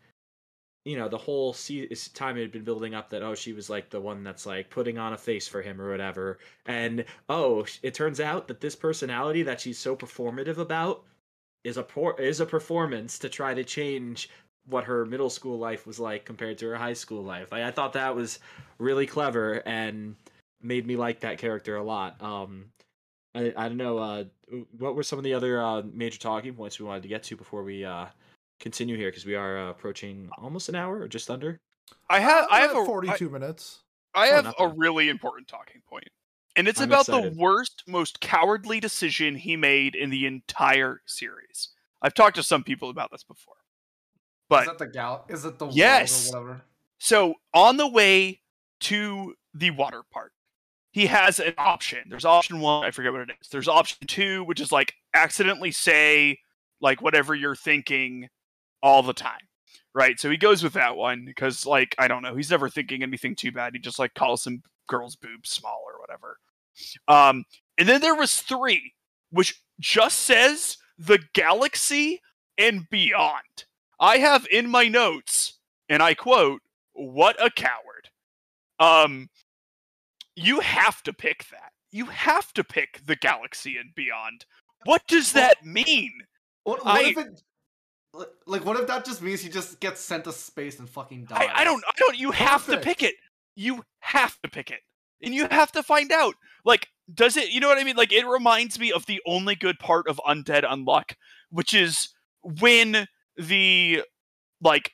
you know the whole se- is- time it had been building up that oh she was like the one that's like putting on a face for him or whatever and oh it turns out that this personality that she's so performative about is a por- is a performance to try to change what her middle school life was like compared to her high school life. Like, I thought that was really clever and made me like that character a lot. Um, I, I don't know. Uh, what were some of the other uh, major talking points we wanted to get to before we uh, continue here? Because we are uh, approaching almost an hour or just under. I have I have We're a at I- 42 minutes. I Oh, have not a bad. really important talking. And it's I'm about excited. the worst, most cowardly decision he made in the entire series. I've talked to some people about this before. But is that the gal? Is it the world Yes. or whatever? So on the way to the water park, he has an option. There's option one, I forget what it is. There's option two, which is like accidentally say like whatever you're thinking all the time. Right? So he goes with that one because like I don't know, he's never thinking anything too bad. He just like calls some girl's boobs small or whatever. Um and then there was three, which just says the galaxy and beyond. I have in my notes, and I quote, what a coward. Um you have to pick that. You have to pick the galaxy and beyond. What does that mean? What, what I- if it? like- what if that just means he just gets sent to space and fucking dies? I, I don't I don't you have to pick it. You have to pick it. And you have to find out. Like, does it you know what I mean? Like it reminds me of the only good part of Undead Unluck, which is when the like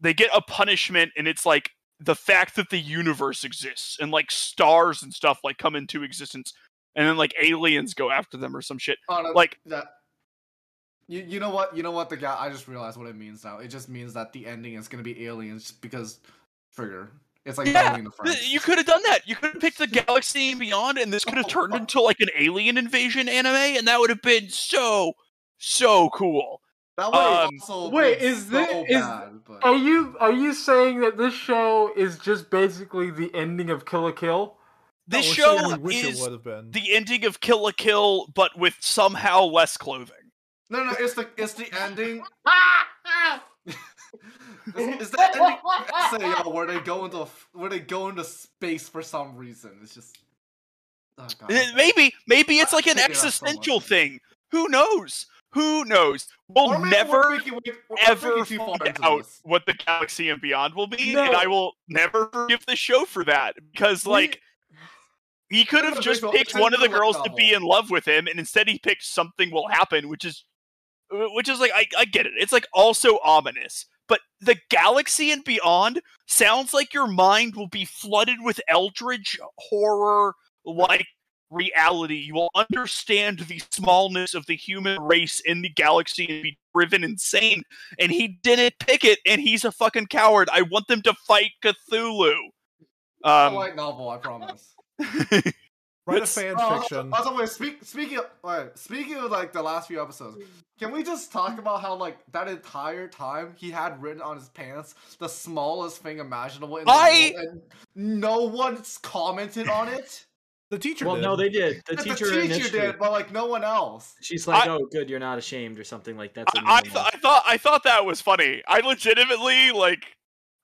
they get a punishment and it's like the fact that the universe exists and like stars and stuff like come into existence and then like aliens go after them or some shit. Oh, no, Like that. You, you know what? You know what? The guy. I just realized what it means now. It just means that the ending is gonna be aliens because trigger. It's like Yeah, You could have done that. You could have picked the Galaxy and Beyond, and this could have turned into like an alien invasion anime, and that would have been so, so cool. That would um, also wait, been is so thi- is- bad, but- Are you are you saying that this show is just basically the ending of Kill la Kill? This No, show saying we wish it is would been. the ending of Kill la Kill, but with somehow less clothing. No, no, it's the it's the ending. it's, it's the ending essay, yo, where they go into where they go into space for some reason. It's just. Oh, God. Maybe, maybe it's like an hated so existential thing. Who knows? Who knows? We'll Or never we're we're- we're ever thinking too far find out what the Galaxy and Beyond will be, No. and I will never forgive the show for that because, like, he could have just picked one of the girls to be in love with him, and instead he picked something will happen, which is, which is like I, I get it. It's like also ominous, but the Galaxy and Beyond sounds like your mind will be flooded with eldritch horror, like reality, you will understand the smallness of the human race in the galaxy and be driven insane. And he didn't pick it, and he's a fucking coward. I want them to fight Cthulhu. a Um, light novel, I promise. Write a fan Oh, fiction. Also, wait, speak, speaking of, wait, speaking of like the last few episodes, can we just talk about how like that entire time he had written on his pants the smallest thing imaginable in the I- world, and no one's commented on it. The teacher Well, did. no, they did. The teacher, the teacher, teacher did, but like no one else. She's like, I- "Oh, good, you're not ashamed," or something like that's. I, I, th- I thought I thought that was funny. I legitimately like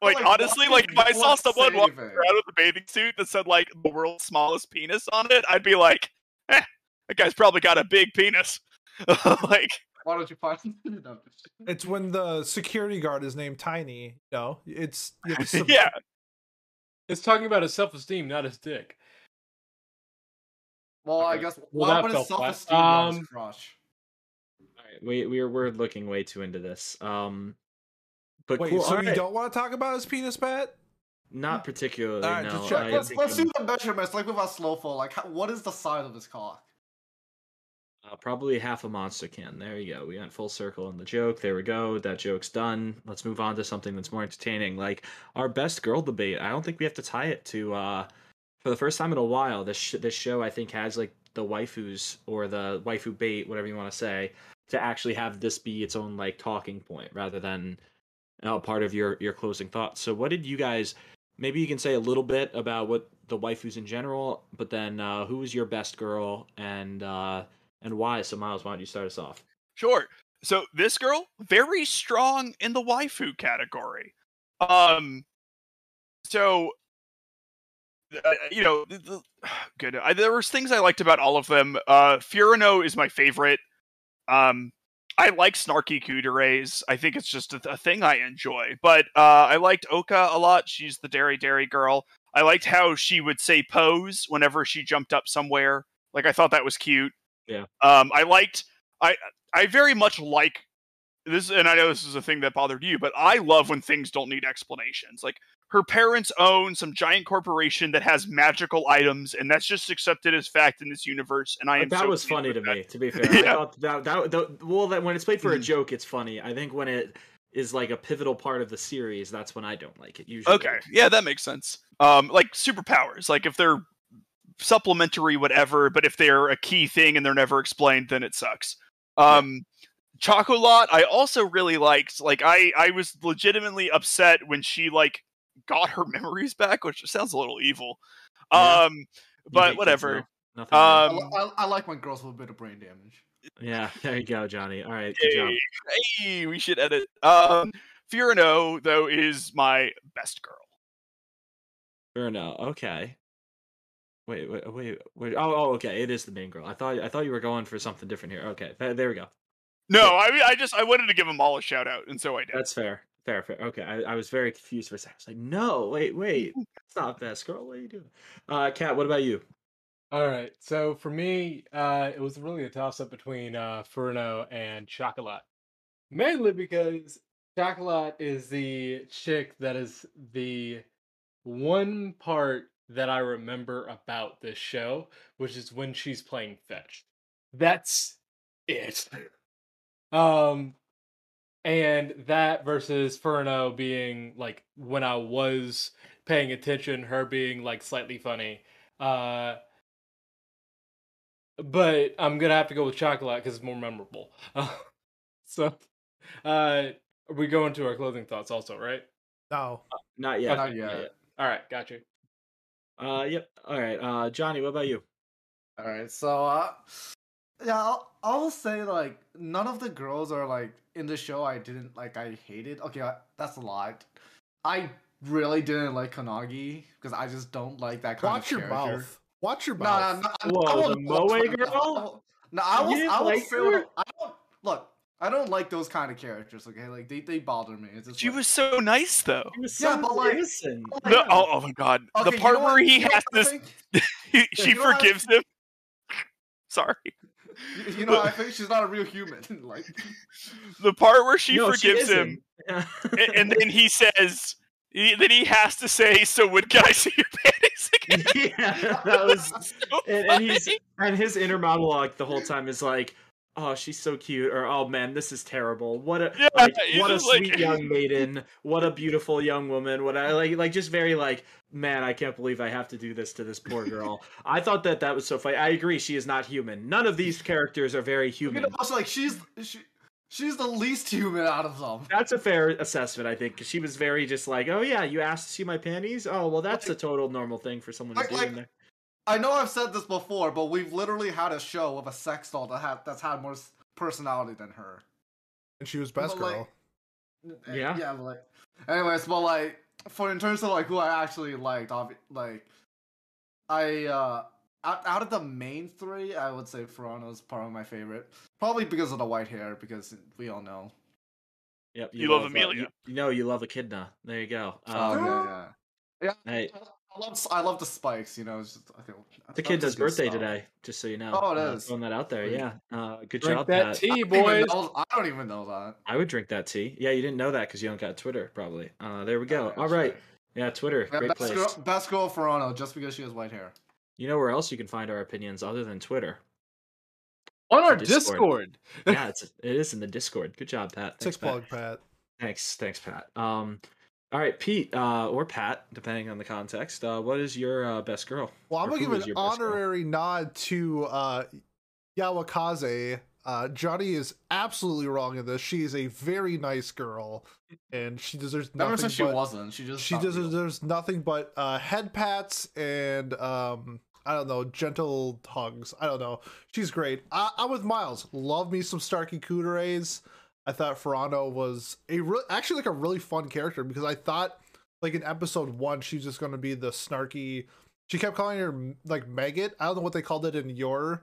like, Like, honestly like if I saw someone walking saving? around with a bathing suit that said like the world's smallest penis on it, I'd be like, eh, that guy's probably got a big penis. like Why don't you find? No. It's when the security guard is named Tiny. No, it's you have yeah, It's talking about his self esteem, not his dick. Well, I guess Well, what that about his self-esteem on Um, his crush? we we're we're looking way too into this. Um, but Wait, cool. so you alright. don't want to talk about his penis, Pat? Not particularly. Alright, no. just check. I Let's, think, let's do the measurements like with our slowful. Like, how, what is the size of his cock? Uh, probably half a monster can. There you go. We went full circle in the joke. There we go. That joke's done. Let's move on to something that's more entertaining. Like our best girl debate. I don't think we have to tie it to. uh For the first time in a while, this sh- this show I think has like the waifus or the waifu bait, whatever you want to say, to actually have this be its own like talking point rather than uh, part of your your closing thoughts. So, what did you guys? Maybe you can say a little bit about what the waifus in general, but then uh, who was your best girl and uh, and why? So, Miles, why don't you start us off? Sure. So this girl, very strong in the waifu category. Um, so uh, you know, good. I, there was things I liked about all of them. Uh, Furano is my favorite. Um, I like snarky kuuderes. I think it's just a, a thing I enjoy. But uh, I liked Oka a lot. She's the dairy dairy girl. I liked how she would say pose whenever she jumped up somewhere. Like I thought that was cute. Yeah. Um, I liked. I I very much like this, and I know this is a thing that bothered you, but I love when things don't need explanations. Like her parents own some giant corporation that has magical items, and that's just accepted as fact in this universe. And I am that so was funny to that. me. To be fair, I Yeah. thought that that, that well, that when it's played for a Mhm. joke, it's funny. I think when it is like a pivotal part of the series, that's when I don't like it. Usually, Okay, yeah, that makes sense. Um, like superpowers, like if they're supplementary, whatever, but if they're a key thing and they're never explained, then it sucks. Um, Chocolat, I also really liked. Like, I I was legitimately upset when she like got her memories back, which sounds a little evil. Yeah. Um, but kids, whatever. no? Nothing. I, Um, I, I like when girls with a bit of brain damage. yeah, there you go, Johnny. All right, good job. Hey, hey, we should edit. Um, Furano though is my best girl. Or no, okay. Wait, wait, wait, wait. Oh, oh, okay. It is the main girl. I thought, I thought you were going for something different here. Okay, there we go. No, I mean, I just I wanted to give them all a shout out, and so I did. That's fair. Fair, fair. Okay, I, I was very confused for a second. I was like, no, wait, wait. It's not best girl. What are you doing? Uh, Kat, what about you? All right. So for me, uh, it was really a toss up between uh, Furno and Chocolat. Mainly because Chocolat is the chick that is the one part that I remember about this show, which is when she's playing fetch. That's it. Um, and that versus Furno being like when I was paying attention, her being like slightly funny. Uh, but I'm gonna have to go with chocolate because it's more memorable. so, uh, we go into our clothing thoughts also, right? No. Not yet. not yet. All right, got you. Uh, yep. All right. Uh, Johnny, what about you? All right, so uh, yeah, I'll, I'll say like none of the girls are like in the show. I didn't like. I hated. Okay, I, that's a lot. I really didn't like Kanagi because I just don't like that kind Watch of your mouth. Watch your mouth. no, no, Whoa, I won't the go Moe girl? No, I was. I will like say I don't look. I don't like those kind of characters. Okay, like they, they bother me. It's just She like- was so nice though. He was Yeah, so but, like- innocent. but, The, oh, oh my god, okay, the you part know where what- he has what I this, think? she you know what forgives him. Sorry, You, you know, I think she's not a real human. like, the part where she No, forgives isn't. him, and, and then he says, he, then he has to say, "So would guys see your panties again?" yeah, that was So and, and he's and his inner monologue the whole time is like, "Oh, she's so cute," or "Oh man, this is terrible. What a Yeah, like, what a just like- sweet young maiden. What a beautiful young woman. What I like, like just very like, man, I can't believe I have to do this to this poor girl." I thought that that was so funny. I agree, she is not human. None of these characters are very human. also like she's she, she's the least human out of them. That's a fair assessment, I think, because she was very just like, "Oh yeah, you asked to see my panties. Oh well, that's a total normal thing for someone Like- to do." like- in there. I know I've said this before, but we've literally had a show of a sex doll that had that's had more s- personality than her. And she was best But, like, girl. Yeah. Yeah, but like, anyways, but like, for in terms of like who I actually liked, obvi- like, I uh, out, out of the main three, I would say Furano's probably my favorite. Probably because of the white hair, because we all know. Yep, You love uh, Emilia. you, you know, you love Echidna. There you go. Oh Um, yeah, yeah. Hey, I love I love the spikes. You know, it's just I think the that's Echidna's just good birthday stuff. today, just so you know. Oh, it Uh, is. Throwing that out there, yeah. Uh, good Drink job, that Pat. tea, I don't, even boys. know, I don't even know that. I would drink that tea. Yeah, you didn't know that because you don't got Twitter, probably. Uh, there we go. Oh, yeah, All that's right. Yeah, Twitter, Yeah, great best place. girl, best girl Furano, just because she has white hair. You know where else you can find our opinions other than Twitter? On our Discord. Discord. Yeah, it's it is in the Discord. Good job, Pat. Thanks, Six Pat. plug, Pat. Thanks, thanks, Pat. Um, all right, Pete, uh, or Pat, depending on the context. Uh, what is your uh, best girl? Well, I'm Or gonna give an your girl? honorary nod to uh, Yawakaze. Uh, Johnny is absolutely wrong in this. She is a very nice girl, and she deserves Never nothing said she but wasn't. She just she not real. deserves nothing but uh, head pats and um, I don't know, gentle hugs. I don't know. She's great. I- I'm with Miles. Love me some Starkey Kuuderes. I thought Furano was a re- actually like a really fun character because I thought like in episode one she's just going to be the snarky. She kept calling her like maggot. I don't know what they called it in your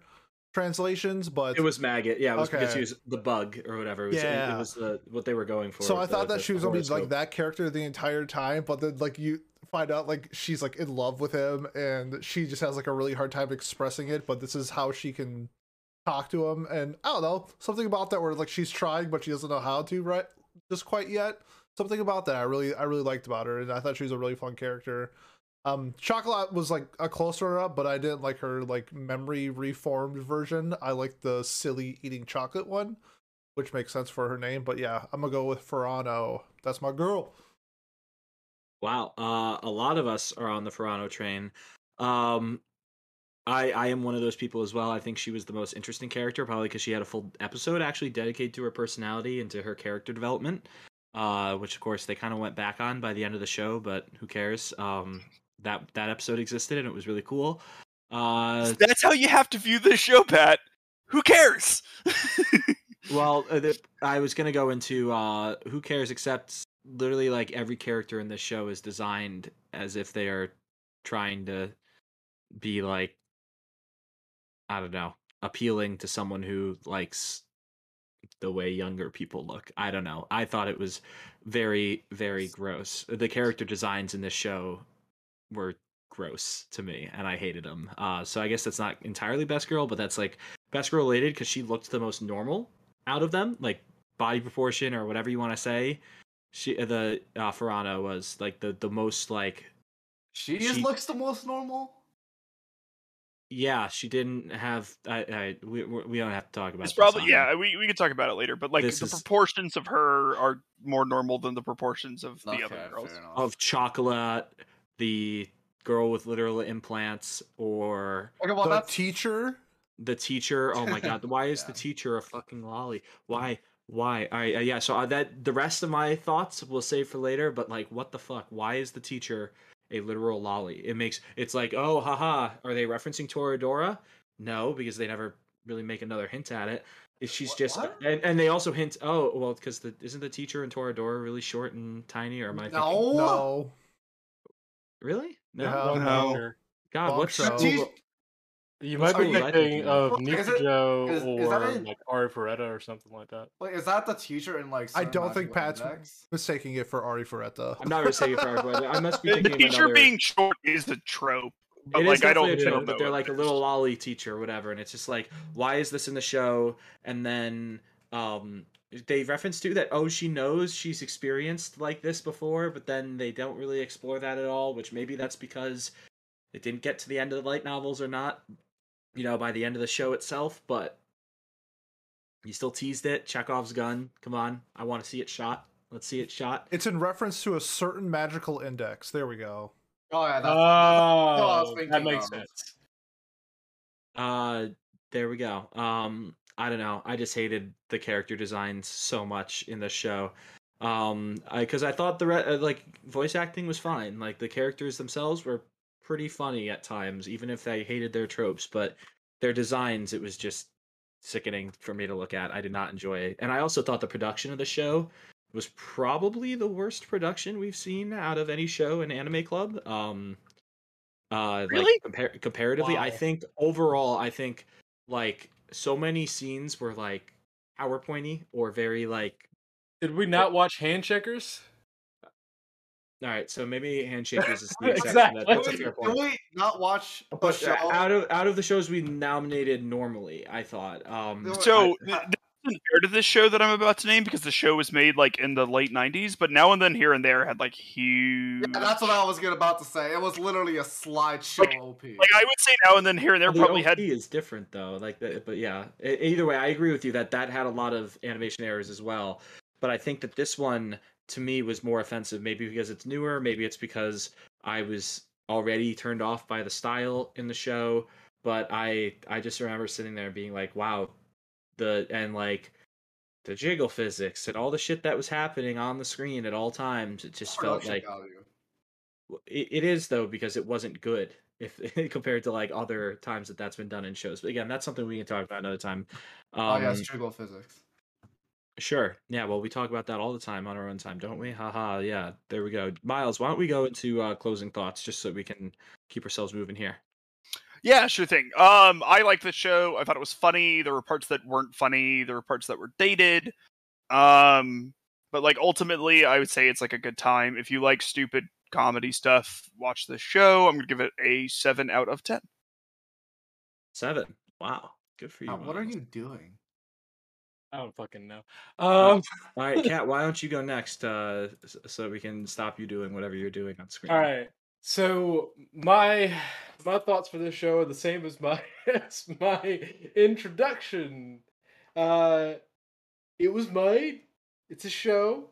translations, but It was maggot. Yeah, it was because Okay. she was the bug or whatever. It was, Yeah. it was the, what they were going for. So I thought the- that the she was gonna be like that character the entire time, but then like you find out like she's like in love with him and she just has like a really hard time expressing it, but this is how she can talk to him and I don't know, something about that where like she's trying but she doesn't know how to right just quite yet. Something about that I really I really liked about her and I thought she was a really fun character. Um Chocolate was like a closer up, but I didn't like her like memory reformed version. I like the silly eating chocolate one which makes sense for her name. But yeah, I'm gonna go with Furano. That's my girl. Wow, uh, a lot of us are on the Furano train. Um, I I am one of those people as well. I think she was the most interesting character, probably because she had a full episode actually dedicated to her personality and to her character development. Uh, which of course they kind of went back on by the end of the show, but who cares? Um, that that episode existed and it was really cool. Uh, That's how you have to view this show, Pat. Who cares? Well, uh, the, I was gonna go into uh, who cares, except literally like every character in this show is designed as if they are trying to be like, I don't know, appealing to someone who likes the way younger people look. I don't know. I thought it was very, very gross. The character designs in this show were gross to me, and I hated them. Uh, so I guess that's not entirely best girl, but that's like best girl related because she looked the most normal out of them, like body proportion or whatever you want to say. She the uh, Furano was like the the most like She just She- looks the most normal. Yeah she didn't have I, I we we we don't have to talk about It's this probably on- yeah. We we can talk about it later, but like This the is- proportions of her are more normal than the proportions of the other girls. fair enough. of chocolate the girl with literal implants or okay, well the that's teacher. the teacher oh my god why is the teacher a fucking lolly why why all right uh, yeah so uh, that the rest of my thoughts we'll save for later but like what the fuck why is the teacher a literal lolly. It makes it's like oh haha are they referencing toradora? No because they never really make another hint at it. If she's What- just and, and they also hint oh well because the isn't the teacher in toradora really short and tiny or am i thinking, no. No, really? No? Yeah. Wrong no. god Long what's show. Teach- You might be I think thinking of know. Is it- Nikujo is- is or that a- like Arifureta or something like that. Wait, is that the teacher in like? I don't think Pat's Index? mistaking it for Arifureta. i'm not gonna say it for everybody i must be The thinking of teacher another... being short is a trope. But It like is I don't, definitely a I trope, don't but they're like a little lolly teacher or whatever, and it's just like, why is this in the show? And then, um, they reference to that oh she knows she's experienced like this before, but then they don't really explore that at all. Which maybe that's because it didn't get to the end of the light novels or not. You know, by the end of the show itself, but you still teased it. Chekhov's gun. Come on, I want to see it shot. Let's see it shot. It's in reference to a certain magical index. There we go. Oh yeah, that's, Oh, that makes of. sense. Uh, there we go. Um, I don't know. I just hated the character designs so much in this show. Um, because I, thought the re- uh, like voice acting was fine. Like the characters themselves were pretty funny at times, even if I hated their tropes. But their designs, it was just sickening for me to look at. I did not enjoy it, and I also thought the production of the show was probably the worst production we've seen out of any show in Anime Club. Um, uh, Really? like compar- comparatively, I think overall, I think like so many scenes were like PowerPointy or very like. Did we not watch Handshakers? All right, so maybe Handshakers is the exception. Exactly. That, that's a Can we, fair can we not watch a show? out of out of the shows we nominated normally, I thought. Um, So I- th- this fair to this show that I'm about to name because the show was made like in the late '90s, but now and then here and there had like huge. Yeah, that's what I was gonna about to say. It was literally a slideshow Like- OP. Like I would say now and then here and there the probably OP had is different though. Like, the, but yeah. Either way, I agree with you that that had a lot of animation errors as well. But I think that this one to me was more offensive. Maybe because it's newer. Maybe it's because I was already turned off by the style in the show. But I I just remember sitting there being like, wow, the and like the jiggle physics and all the shit that was happening on the screen at all times. It just felt like it, it is though because it wasn't good if compared to like other times that that's been done in shows. But again, that's something we can talk about another time. Um, oh yeah, jiggle physics. Sure. Yeah. Well, we talk about that all the time on our own time, don't we? Haha. Yeah. There we go. Miles, why don't we go into uh, closing thoughts just so we can keep ourselves moving here? Yeah, sure thing. Um, I liked the show. I thought it was funny. There were parts that weren't funny. There were parts that were dated. Um, but like ultimately, I would say it's like a good time. If you like stupid comedy stuff, watch the show. I'm gonna give it a seven out of ten. Seven. Wow. Good for you. Uh, what are you doing? I don't fucking know. Um, All right, Kat. Why don't you go next, uh, so we can stop you doing whatever you're doing on screen? all right. So my my thoughts for this show are the same as my as my introduction. Uh, it was made. It's a show.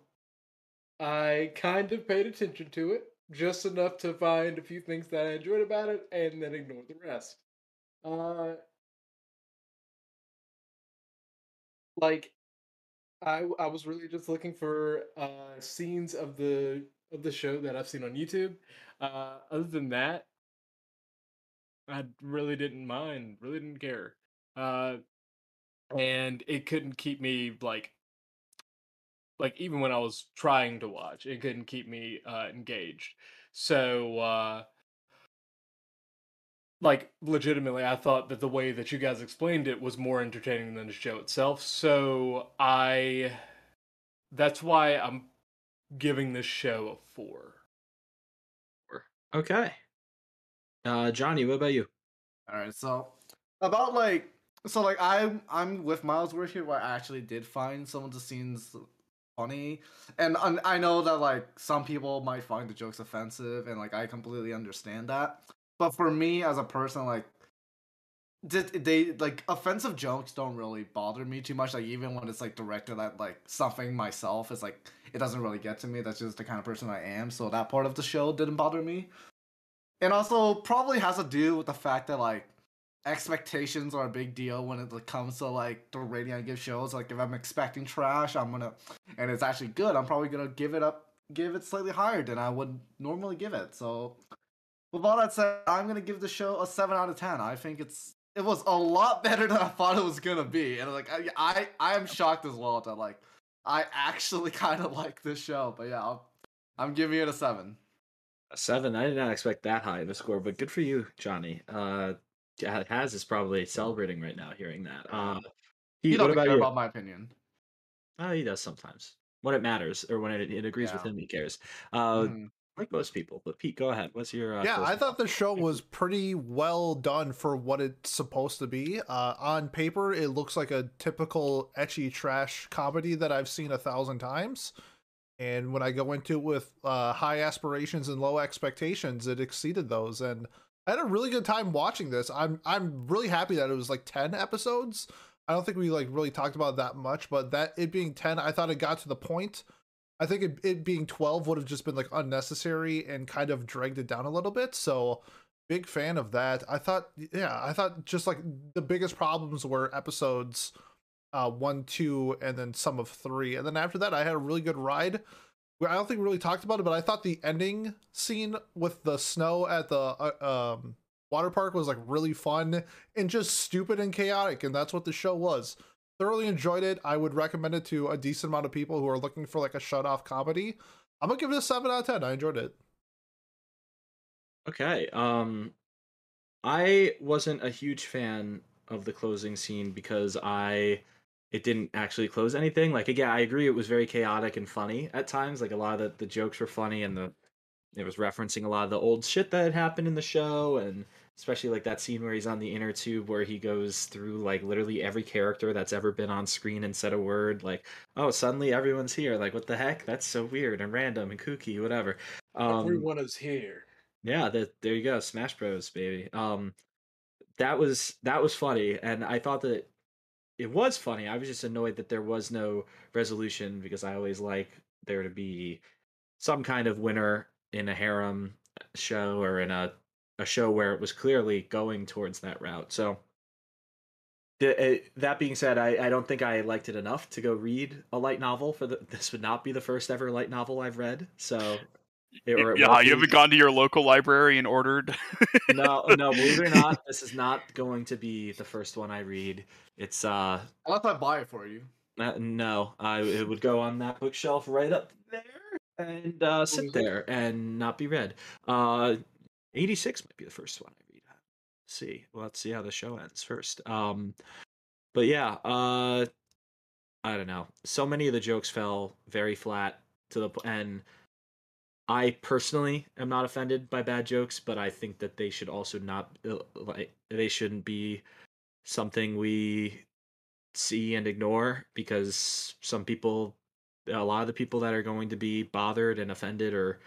I kind of paid attention to it, just enough to find a few things that I enjoyed about it, and then ignore the rest. Uh, like I I was really just looking for uh scenes of the of the show that I've seen on YouTube. Uh other than that, I really didn't mind, really didn't care. Uh and it couldn't keep me like like even when I was trying to watch, it couldn't keep me uh engaged. So uh like legitimately i thought that the way that you guys explained it was more entertaining than the show itself so i that's why i'm giving this show a four Okay. Uh, Johnny, what about you? All right, so about like so like I'm I'm with Miles Word here where I actually did find some of the scenes funny, and I know that like some people might find the jokes offensive, and like I completely understand that. But for me as a person, like did they like offensive jokes don't really bother me too much. Like even when it's like directed at like something myself, it's like it doesn't really get to me. That's just the kind of person I am. So that part of the show didn't bother me. And also probably has to do with the fact that like expectations are a big deal when it comes to like the rating I give shows. Like if I'm expecting trash, I'm gonna and it's actually good, I'm probably gonna give it up give it slightly higher than I would normally give it. So with all that said, I'm gonna give the show a seven out of ten. I think it's it was a lot better than I thought it was gonna be. And like I I, I am shocked as well that like I actually kind of like this show. But yeah, I'll, I'm giving it a seven. A seven. I did not expect that high of a score, but good for you, Johnny. Uh, yeah, Haz is probably celebrating right now hearing that. Uh, He what doesn't about care you? about my opinion. Oh, he does sometimes when it matters or when it, it agrees with him. He cares. Uh, Mhm. Like most people. But Pete, go ahead. What's your uh, yeah, I thought the show was pretty well done for what it's supposed to be. Uh, on paper, it looks like a typical ecchi trash comedy that I've seen a thousand times. And when I go into it with uh, high aspirations and low expectations, it exceeded those. And I had a really good time watching this. I'm I'm really happy that it was like ten episodes. I don't think we like really talked about that much, but that it being ten, I thought it got to the point. I think it, it being twelve would have just been like unnecessary and kind of dragged it down a little bit. So big fan of that. I thought, yeah, I thought just like the biggest problems were episodes uh one, two, and then some of three, and then after that, I had a really good ride. I don't think we really talked about it, but I thought the ending scene with the snow at the uh, um water park was like really fun and just stupid and chaotic, and that's what the show was. Thoroughly enjoyed it. I would recommend it to a decent amount of people who are looking for like a shut off comedy. I'm gonna give it a seven out of ten. I enjoyed it. Okay. Um I wasn't a huge fan of the closing scene because I it didn't actually close anything. Like again, I agree it was very chaotic and funny at times. Like a lot of the, the jokes were funny and the it was referencing a lot of the old shit that had happened in the show and especially like that scene where he's on the inner tube where he goes through like literally every character that's ever been on screen and said a word like oh suddenly everyone's here like what the heck that's so weird and random and kooky whatever um Everyone is here. yeah, that there you go, Smash Bros, baby. Um, that was that was funny, and I thought that it was funny. I was just annoyed that there was no resolution because I always like there to be some kind of winner in a harem show or in a a show where it was clearly going towards that route. So. The, uh, that being said, I, I don't think I liked it enough to go read a light novel. For the, this would not be the first ever light novel I've read. So, it- it yeah, you haven't gone to your local library and ordered. no, no, believe it or not, this is not going to be the first one I read. It's uh, Unless I buy it for you. uh, no, I it would go on that bookshelf right up there and uh, sit Mhm. there and not be read. Uh, eighty six might be the first one I read. Let's see, let's see how the show ends first. Um, but yeah, uh, I don't know. So many of the jokes fell very flat to the and. I personally am not offended by bad jokes, but I think that they should also not uh, like they shouldn't be something we see and ignore because some people a lot of the people that are going to be bothered and offended or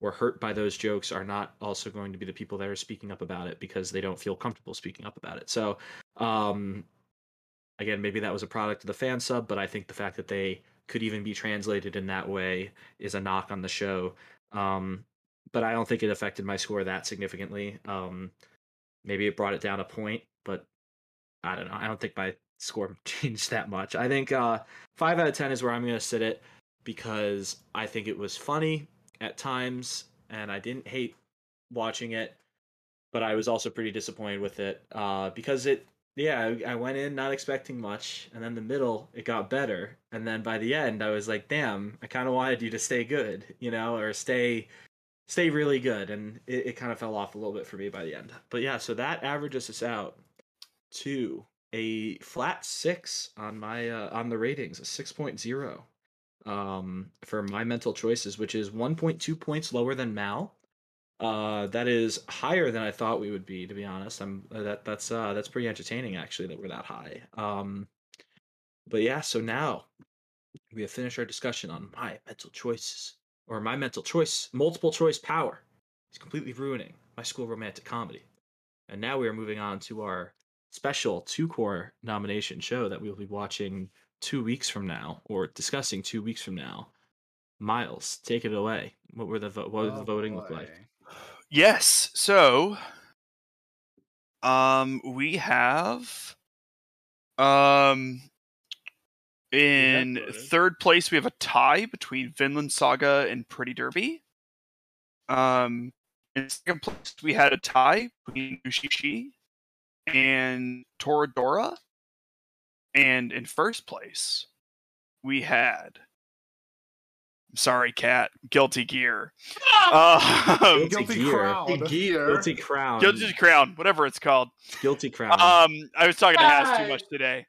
or hurt by those jokes are not also going to be the people that are speaking up about it because they don't feel comfortable speaking up about it. So, um again, maybe that was a product of the fan sub, but I think the fact that they could even be translated in that way is a knock on the show. Um, but I don't think it affected my score that significantly. Um, maybe it brought it down a point, but I don't know. I don't think my score changed that much. I think uh, five out of ten is where I'm going to sit it because I think it was funny at times, and I didn't hate watching it, but I was also pretty disappointed with it uh, because it. Yeah, I went in not expecting much, and then the middle it got better, and then by the end I was like, "Damn, I kind of wanted you to stay good, you know, or stay stay really good and it, it kind of fell off a little bit for me by the end but yeah so that averages us out to a flat six on my uh, on the ratings a 6.0 um for my mental choices which is 1.2 points lower than MAL. Uh that is higher than i thought we would be to be honest. I'm uh, that that's uh that's pretty entertaining actually that we're that high. Um but yeah so now we have finished our discussion on my mental choices or my mental choice, multiple choice power. Is completely ruining my school romantic comedy. And now we are moving on to our special two cour nomination show that we will be watching two weeks from now or discussing two weeks from now. Miles, take it away. What were the vo- what did the Oh, voting look like? Yes. So, um, we have, um, in third place we have a tie between Vinland Saga and Pretty Derby. Um, in second place we had a tie between Mushishi and Toradora, and in first place we had. Sorry, cat. Guilty Gear. Um, Guilty Guilty Gear. crowd. Gear. Guilty Crown. Guilty Crown, whatever it's called. Guilty Crown. Um, I was talking to Has too much today.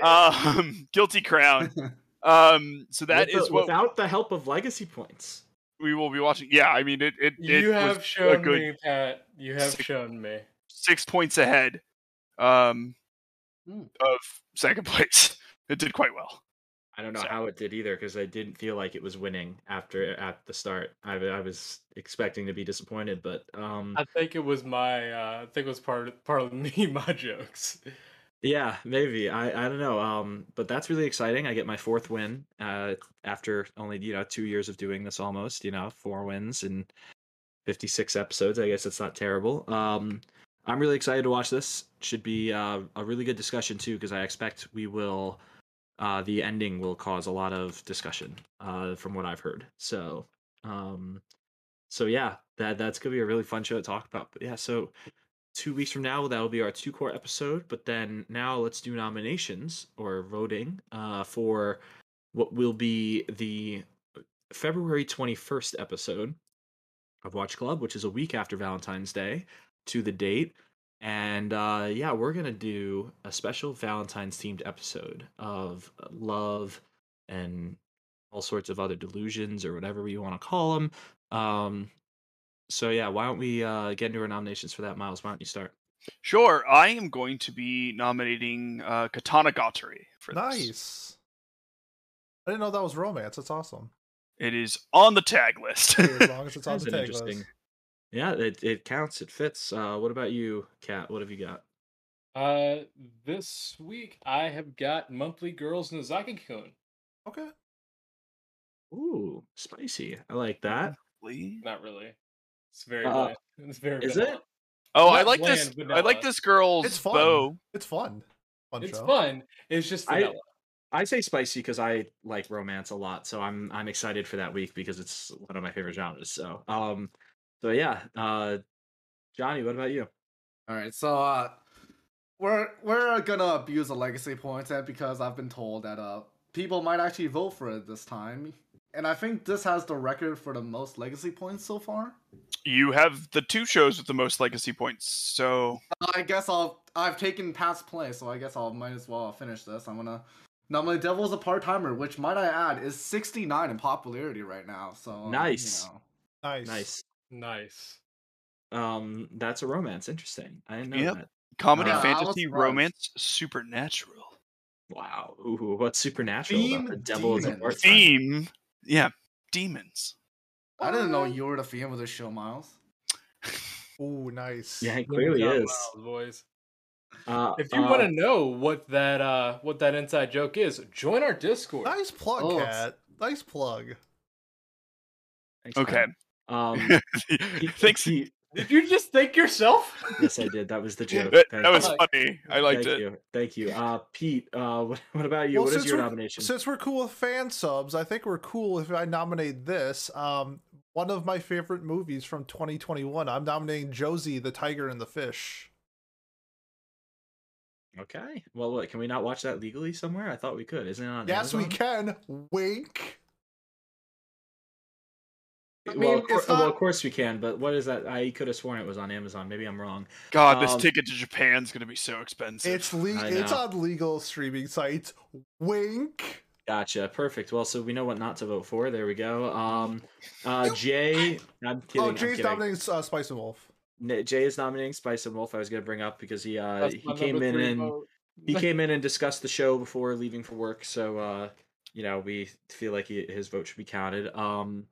Um, Guilty Crown. Um, so that With is the- what without the help of legacy points. we will be watching. Yeah, I mean it. It, it You was have a shown good me, Pat. You have six- shown me. six points ahead um, Hmm. of second place. It did quite well. I don't know So- how it did either because I didn't feel like it was winning after at the start. I, I was expecting to be disappointed, but um, I think it was my. Uh, I think it was part of, part of me my jokes. yeah, maybe I I don't know. Um, but that's really exciting. I get my fourth win uh after only you know two years of doing this almost. You know, four wins and fifty six episodes. I guess it's not terrible. Um, I'm really excited to watch this. Should be uh, a really good discussion too because I expect we will. Uh, the ending will cause a lot of discussion, uh, from what I've heard. So, um, so yeah, that that's gonna be a really fun show to talk about. But yeah, so two weeks from now that will be our two cour episode. But then now let's do nominations or voting uh, for what will be the February twenty first episode of Watch Club, which is a week after Valentine's Day to the date. And uh, yeah, we're gonna do a special Valentine's themed episode of love and all sorts of other delusions or whatever you want to call them. Um, so yeah, why don't we uh, get into our nominations for that, Miles? Why don't you start? Sure, I am going to be nominating uh, Katanagatari for this. Nice. I didn't know that was romance. That's awesome. It is on the tag list. As long as it's on That's the tag interesting. list. Yeah, it it counts. It fits. Uh, what about you, Kat? What have you got? Uh, this week I have got monthly girls in Nozaki-kun. Okay. Ooh, spicy. I like that. Lee? Not really. It's very. Uh, bland. It's very. is vanilla. it? oh, I not like this. bland, I like this girl's It's fun. bow. It's fun. Fun It's show. fun. It's just I- I say spicy because I like romance a lot, so I'm I'm excited for that week because it's one of my favorite genres. So um, so yeah, uh, Johnny, what about you? All right, so uh, we're we're gonna abuse the legacy points, and because I've been told that uh people might actually vote for it this time, and I think this has the record for the most legacy points so far. You have the two shows with the most legacy points. So I guess I'll I've taken past play, so I guess I'll might as well finish this. I'm gonna nominate Devil's a part timer, which might I add is 69 in popularity right now. So Nice. You know. Nice. Nice. Nice. Um, that's a romance. Interesting. I didn't know Yep. that. comedy, Yeah, I fantasy, surprised. romance, supernatural. Wow. Ooh, what's supernatural about Theme the devil is a demons. part Theme, yeah, demons. I didn't know you were the fan of the show, Miles. Ooh, nice. Yeah, he Good clearly job, is. Miles, boys. Uh, If you uh, want to know what that uh what that inside joke is, join our Discord. Nice plug, Oh, Cat. Nice plug. thanks, Okay. man. Um, Thanks. he- Did you just think yourself? yes, I did. That was the joke. That, that was funny. I liked Thank it. you. Thank you. Uh, Pete, uh, what, what about you? Well, what is since your we're- nomination? Since we're cool with fan subs, I think we're cool if I nominate this. Um, one of my favorite movies from 2021. I'm nominating Josee, the Tiger and the Fish. Okay. Well, what, can we not watch that legally somewhere? I thought we could. Isn't it on yes, we can. Wink. I well, mean, of cour- it's well, of course we can. But what is that? I could have sworn it was on Amazon. Maybe I'm wrong. God, this Um, ticket to Japan's gonna be so expensive. It's le- It's on legal streaming sites. Wink. Gotcha. Perfect. Well, so we know what not to vote for. There we go. Um, uh, Jay. I'm kidding. oh, I'm Jay's kidding. nominating uh, Spice and Wolf. Jay is nominating Spice and Wolf. I was gonna bring up because he uh That's he came in and vote. he came in and discussed the show before leaving for work. So uh, you know, we feel like he, his vote should be counted. Um,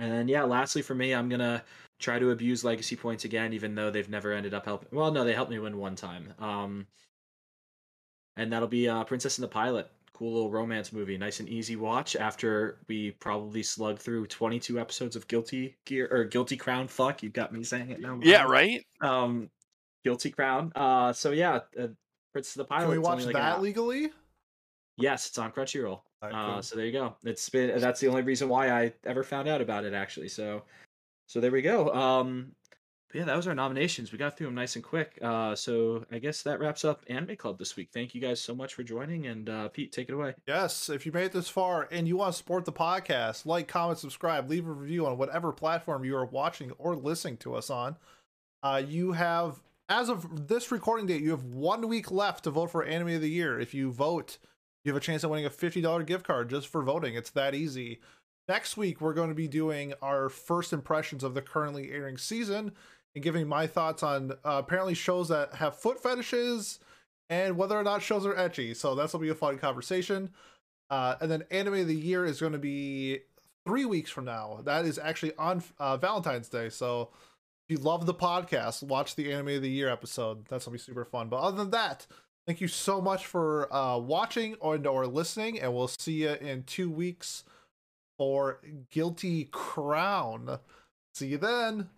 and yeah, lastly for me, I'm gonna try to abuse legacy points again, even though they've never ended up helping. Well, no, they helped me win one time. Um, and that'll be uh, Princess and the Pilot. Cool little romance movie, nice and easy watch. After we probably slug through 22 episodes of Guilty Gear or Guilty Crown. Fuck, you got me saying it now. yeah, right. Um, Guilty Crown. Uh, so yeah, uh, Princess of the Pilot. Can we watch like an that hour- legally? Yes, it's on Crunchyroll. Alright, Uh, so there you go. It's been that's the only reason why I ever found out about it actually. So, so there we go. Um, but yeah, that was our nominations. We got through them nice and quick. Uh, so I guess that wraps up Anime Club this week. Thank you guys so much for joining, and uh, Pete, take it away. Yes, if you made it this far and you want to support the podcast, like, comment, subscribe, leave a review on whatever platform you are watching or listening to us on. Uh, you have, as of this recording date, you have one week left to vote for Anime of the Year. If you vote, you have a chance of winning a $50 gift card just for voting. It's that easy. Next week, we're going to be doing our first impressions of the currently airing season and giving my thoughts on uh, apparently shows that have foot fetishes and whether or not shows are ecchi. So that's will be a fun conversation. Uh, and then anime of the year is going to be three weeks from now. That is actually on uh, Valentine's Day. So if you love the podcast, watch the anime of the year episode. That's gonna be super fun. But other than that, thank you so much for uh, watching or, or listening, and we'll see you in two weeks for Guilty Crown. See you then.